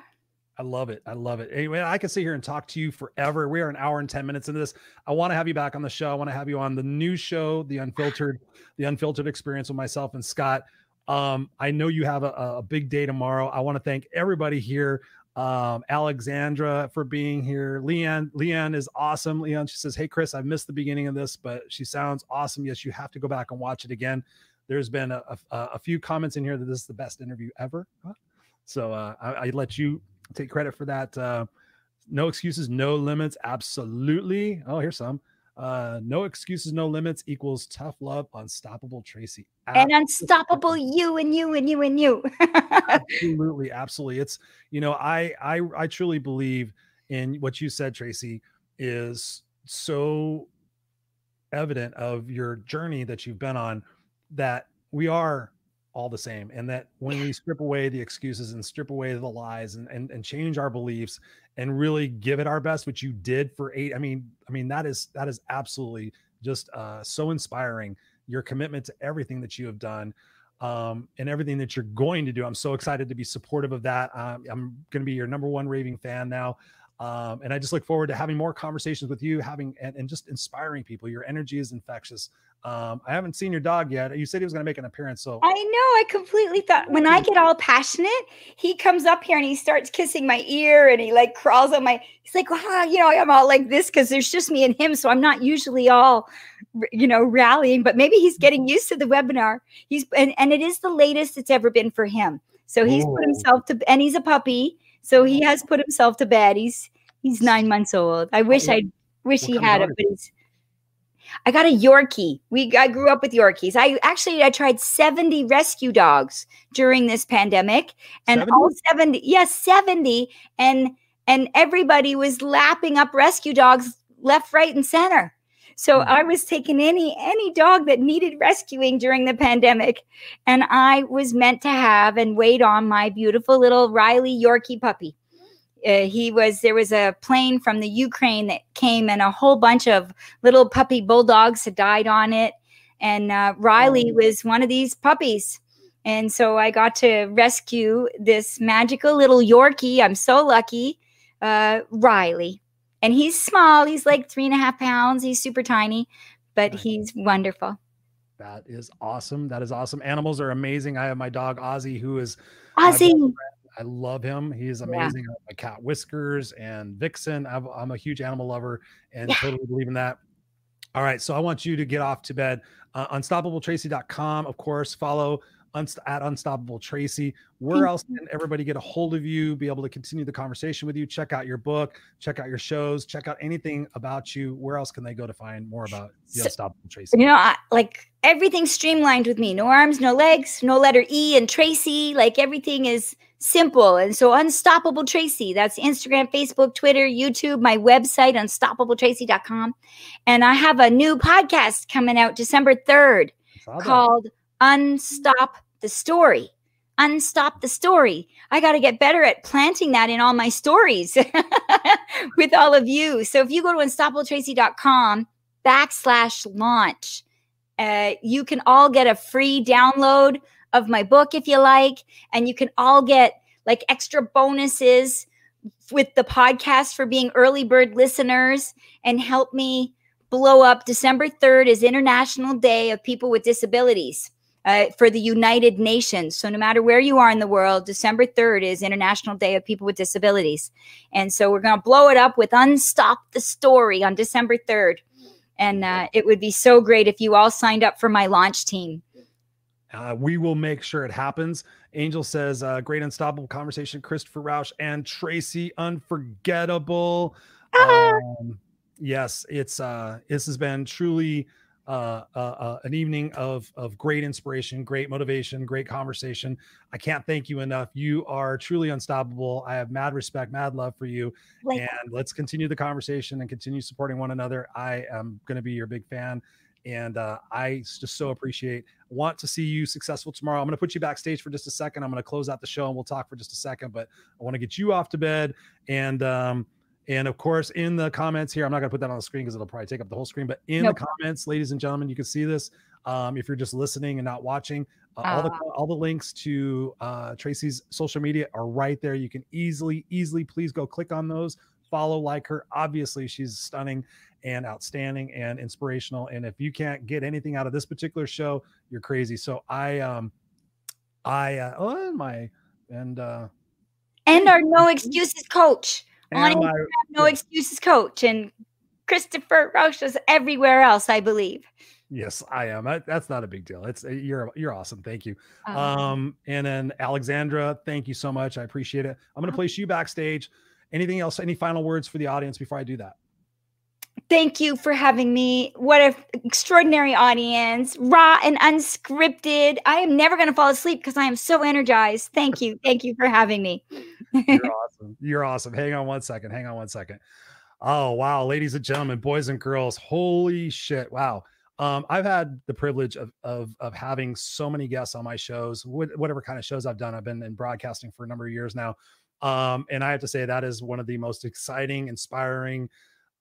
I love it. I love it. Anyway, I could sit here and talk to you forever. We are an hour and 10 minutes into this. I want to have you back on the show. I want to have you on the new show, The Unfiltered, The Unfiltered Experience with myself and Scott. Um, I know you have a, a big day tomorrow. I want to thank everybody here. Um, Alexandra for being here. Leanne, Leanne is awesome. Leanne, she says, Hey Chris, I missed the beginning of this, but she sounds awesome. Yes, you have to go back and watch it again. There's been a, a, a few comments in here that this is the best interview ever. So uh, I, I let you take credit for that. Uh, no excuses, no limits. Absolutely. Oh, here's some. Uh, no excuses, no limits equals tough love, unstoppable Tracy. And unstoppable you and you and you and you. absolutely, absolutely. It's you know, I I I truly believe in what you said, Tracy, is so evident of your journey that you've been on that we are all the same and that when we strip away the excuses and strip away the lies and, and and change our beliefs and really give it our best which you did for eight i mean i mean that is that is absolutely just uh so inspiring your commitment to everything that you have done um and everything that you're going to do. I'm so excited to be supportive of that. Um, i'm going to be your number one raving fan now um, and I just look forward to having more conversations with you, having and, and just inspiring people. Your energy is infectious. Um, I haven't seen your dog yet. You said he was going to make an appearance, so I know. I completely thought when I get all passionate, he comes up here and he starts kissing my ear and he like crawls on my. He's like, wow, you know, I'm all like this because there's just me and him, so I'm not usually all, you know, rallying. But maybe he's getting used to the webinar. He's and and it is the latest it's ever been for him. So he's put himself to and he's a puppy, so he has put himself to bed. He's he's nine months old. I wish what- I wish he had it, but he's. I got a Yorkie. We I grew up with Yorkies. I actually I tried 70 rescue dogs during this pandemic and 70? all 70 yes 70 and and everybody was lapping up rescue dogs left right and center. So Hmm. I was taking any any dog that needed rescuing during the pandemic and I was meant to have and wait on my beautiful little Riley Yorkie puppy. Uh, he was there was a plane from the Ukraine that came and a whole bunch of little puppy bulldogs had died on it. And uh, Riley was one of these puppies. And so I got to rescue this magical little Yorkie. I'm so lucky. Uh, Riley and he's small he's like three and a half pounds he's super tiny but Nice. he's wonderful that is awesome. That is awesome. Animals are amazing. I have my dog Ozzy, who is Ozzy. I love him. He's is Yeah. amazing. I have my cat Whiskers and Vixen. I've, I'm a huge animal lover and Yeah. totally believe in that. All right, so I want you to get off to bed. Uh, unstoppabletracy.com, of course. Follow unst- at Unstoppable Tracy. Where else can everybody get a hold of you? Be able to continue the conversation with you. Check out your book. Check out your shows. Check out anything about you. Where else can they go to find more about the So- Unstoppable Tracy? You know, I, like everything's streamlined with me. No arms, no legs, no letter E and Tracy. Like everything is simple. And so Unstoppable Tracy, that's Instagram, Facebook, Twitter, YouTube, my website, unstoppabletracy.com. And I have a new podcast coming out December 3rd called that. Unstop the Story. Unstop the Story. I got to get better at planting that in all my stories with all of you. So if you go to unstoppabletracy.com backslash launch, uh, you can all get a free download of my book if you like, and you can all get like extra bonuses with the podcast for being early bird listeners and help me blow up. December 3rd is International Day of People with Disabilities uh, for the United Nations. So, no matter where you are in the world, December 3rd is International Day of People with Disabilities. And so, we're going to blow it up with Unstop the Story on December 3rd. And uh, it would be so great if you all signed up for my launch team. Uh, we will make sure it happens. Angel says, uh, great unstoppable conversation, Christopher Rausch and Tracy, unforgettable. Ah. Um, yes, it's uh, this has been truly uh, uh, uh, an evening of of great inspiration, great motivation, great conversation. I can't thank you enough. You are truly unstoppable. I have mad respect, mad love for you, and let's continue the conversation and continue supporting one another. I am going to be your big fan, and uh, I just so appreciate. Want to see you successful tomorrow. I'm going to put you backstage for just a second. I'm going to close out the show and we'll talk for just a second. But I want to get you off to bed and. um and of course, in the comments here, I'm not going to put that on the screen because it'll probably take up the whole screen. But in No the comments, ladies and gentlemen, you can see this. Um, if you're just listening and not watching, uh, all the Ah. all the links to uh, Tracy's social media are right there. You can easily, easily, please go click on those. Follow, like her. Obviously, she's stunning and outstanding and inspirational. And if you can't get anything out of this particular show, you're crazy. So I, um, I, uh, oh, and my, and uh, And our No Excuses coach. No Excuses coach. And Christopher Roche is everywhere else, I believe. Yes, I am. That- That's not a big deal. It's uh, you're you're awesome. Thank you. Um, Um, and then Alexandra, thank you so much. I appreciate it. I'm gonna place you backstage. Anything else? Any final words for the audience before I do that? Thank you for having me. What an extraordinary audience, raw and unscripted. I am never going to fall asleep because I am so energized. Thank you. Thank you for having me. You're awesome. You're awesome. Hang on one second. Hang on one second. Oh wow, ladies and gentlemen, boys and girls, holy shit! Wow. Um, I've had the privilege of, of of having so many guests on my shows, wh- whatever kind of shows I've done. I've been in broadcasting for a number of years now, um, and I have to say that is one of the most exciting, inspiring,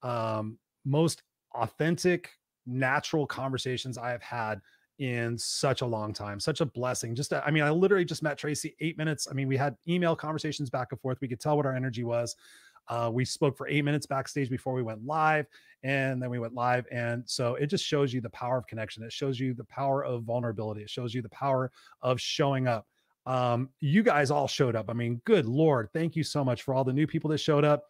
um, most authentic, natural conversations I have had in such a long time. Such a blessing. Just, I mean, I literally just met Tracy eight minutes. I mean, we had email conversations back and forth. We could tell what our energy was. Uh, we spoke for eight minutes backstage before we went live, and then we went live. And so it just shows you the power of connection. It shows you the power of vulnerability. It shows you the power of showing up. Um, you guys all showed up. I mean, good Lord, thank you so much for all the new people that showed up.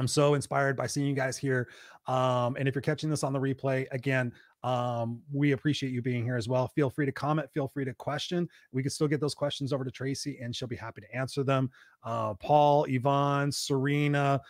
I'm so inspired by seeing you guys here. Um, and if you're catching this on the replay, again, um, we appreciate you being here as well. Feel free to comment, feel free to question. We can still get those questions over to Tracy and she'll be happy to answer them. Uh, Paul, Yvonne, Serena,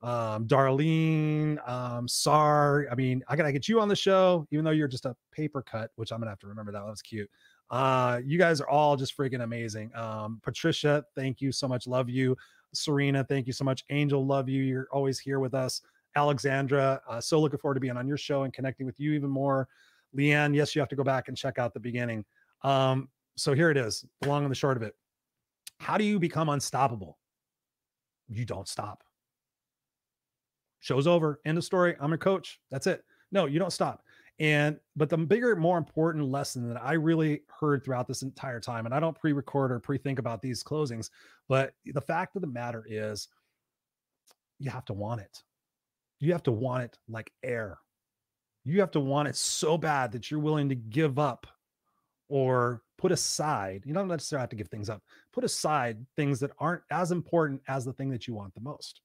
um, Darlene, um, Sar. I mean, I gotta get you on the show, even though you're just a paper cut, which I'm gonna have to remember that. That was cute. Uh, you guys are all just freaking amazing. Um, Patricia, thank you so much. Love you. Serena, thank you so much. Angel, love you. You're always here with us. Alexandra, uh, so looking forward to being on your show and connecting with you even more. Leanne, yes, you have to go back and check out the beginning. Um, so here it is, the long and the short of it. How do you become unstoppable? You don't stop. Show's over. End of story. I'm a coach. That's it. No, you don't stop. And but the bigger, more important lesson that I really heard throughout this entire time, and I don't pre-record or pre-think about these closings, but the fact of the matter is you have to want it. You have to want it like air. You have to want it so bad that you're willing to give up or put aside. You don't necessarily have to give things up. Put aside things that aren't as important as the thing that you want the most.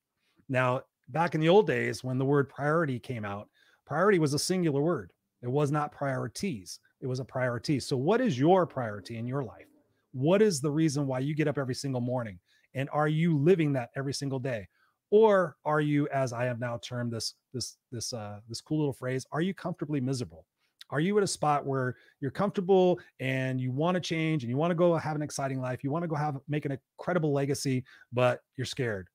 Now, back in the old days when the word priority came out, priority was a singular word. It was not priorities. It was a priority. So, what is your priority in your life? What is the reason why you get up every single morning? And are you living that every single day? Or are you, as I have now termed this, this, this, uh, this cool little phrase, are you comfortably miserable? Are you at a spot where you're comfortable and you want to change and you want to go have an exciting life? You want to go have make an incredible legacy, but you're scared.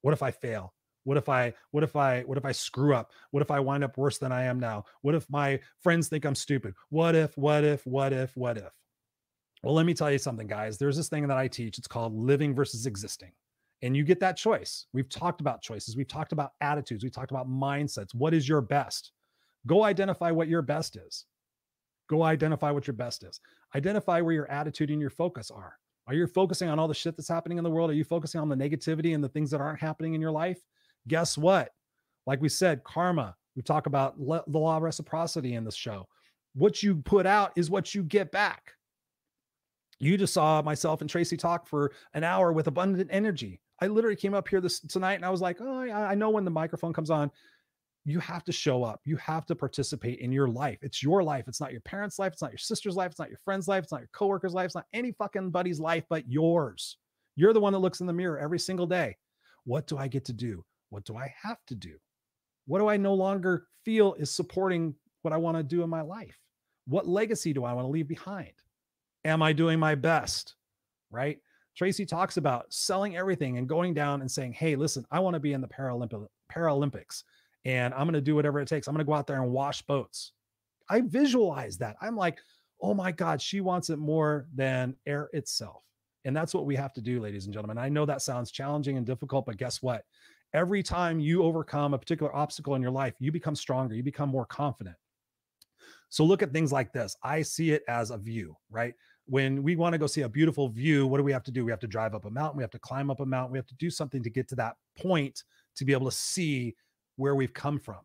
What if I fail? What if I what if I what if I screw up? What if I wind up worse than I am now? What if my friends think I'm stupid? What if what if what if what if? Well, let me tell you something guys. There's this thing that I teach. It's called living versus existing. And you get that choice. We've talked about choices. We've talked about attitudes. We've talked about mindsets. What is your best? Go identify what your best is. Go identify what your best is. Identify where your attitude and your focus are. Are you focusing on all the shit that's happening in the world? Are you focusing on the negativity and the things that aren't happening in your life? Guess what? Like we said, karma. We talk about le- the law of reciprocity in this show. What you put out is what you get back. You just saw myself and Tracy talk for an hour with abundant energy. I literally came up here this tonight and I was like, oh, I, I know when the microphone comes on, you have to show up. You have to participate in your life. It's your life. It's not your parents' life. It's not your sister's life. It's not your friend's life. It's not your coworker's life. It's not any fucking buddy's life but yours. You're the one that looks in the mirror every single day. What do I get to do? What do I have to do? What do I no longer feel is supporting what I want to do in my life? What legacy do I want to leave behind? Am I doing my best? Right? Tracy talks about selling everything and going down and saying, Hey, listen, I want to be in the Paralympic Paralympics and I'm going to do whatever it takes. I'm going to go out there and wash boats. I visualize that. I'm like, oh my God, she wants it more than air itself. And that's what we have to do, ladies and gentlemen. I know that sounds challenging and difficult, but guess what? Every time you overcome a particular obstacle in your life, you become stronger, you become more confident. So look at things like this. I see it as a view, right? When we want to go see a beautiful view, what do we have to do? We have to drive up a mountain, we have to climb up a mountain, we have to do something to get to that point to be able to see where we've come from.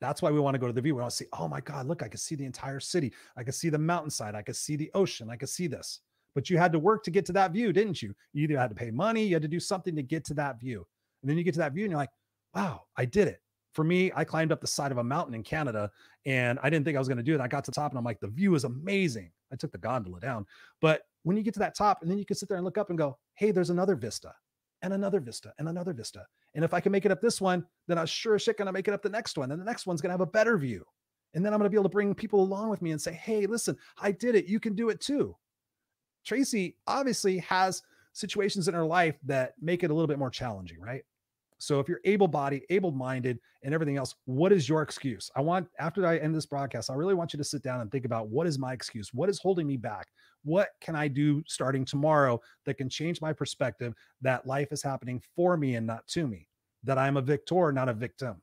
That's why we want to go to the view. We want to see, oh my God, look, I can see the entire city. I can see the mountainside. I can see the ocean. I can see this. But you had to work to get to that view, didn't you? You either had to pay money, you had to do something to get to that view. And then you get to that view and you're like, wow, I did it. For me, I climbed up the side of a mountain in Canada and I didn't think I was going to do it. I got to the top and I'm like, the view is amazing. I took the gondola down. But when you get to that top and then you can sit there and look up and go, hey, there's another vista and another vista and another vista. And if I can make it up this one, then I'm sure as shit gonna make it up the next one. And the next one's gonna have a better view. And then I'm gonna be able to bring people along with me and say, hey, listen, I did it. You can do it too. Tracy obviously has situations in our life that make it a little bit more challenging, right? So if you're able-bodied, able-minded, and everything else, what is your excuse? I want after I end this broadcast, I really want you to sit down and think about what is my excuse? What is holding me back? What can I do starting tomorrow that can change my perspective that life is happening for me and not to me? That I'm a victor, not a victim.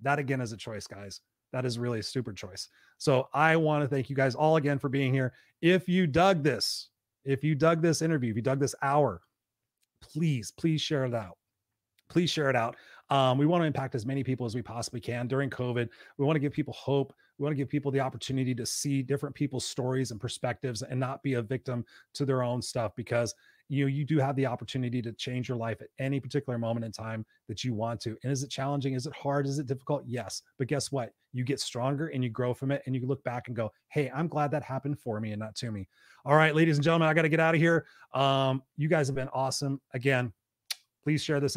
That again is a choice, guys. That is really a stupid choice. So I want to thank you guys all again for being here. If you dug this, if you dug this interview, if you dug this hour, please, please share it out please share it out. Um, we want to impact as many people as we possibly can during COVID. We want to give people hope. We want to give people the opportunity to see different people's stories and perspectives and not be a victim to their own stuff because you know you do have the opportunity to change your life at any particular moment in time that you want to. And is it challenging? Is it hard? Is it difficult? Yes. But guess what? You get stronger and you grow from it and you look back and go, "Hey, I'm glad that happened for me and not to me." All right, ladies and gentlemen, I got to get out of here. Um, you guys have been awesome. Again, please share this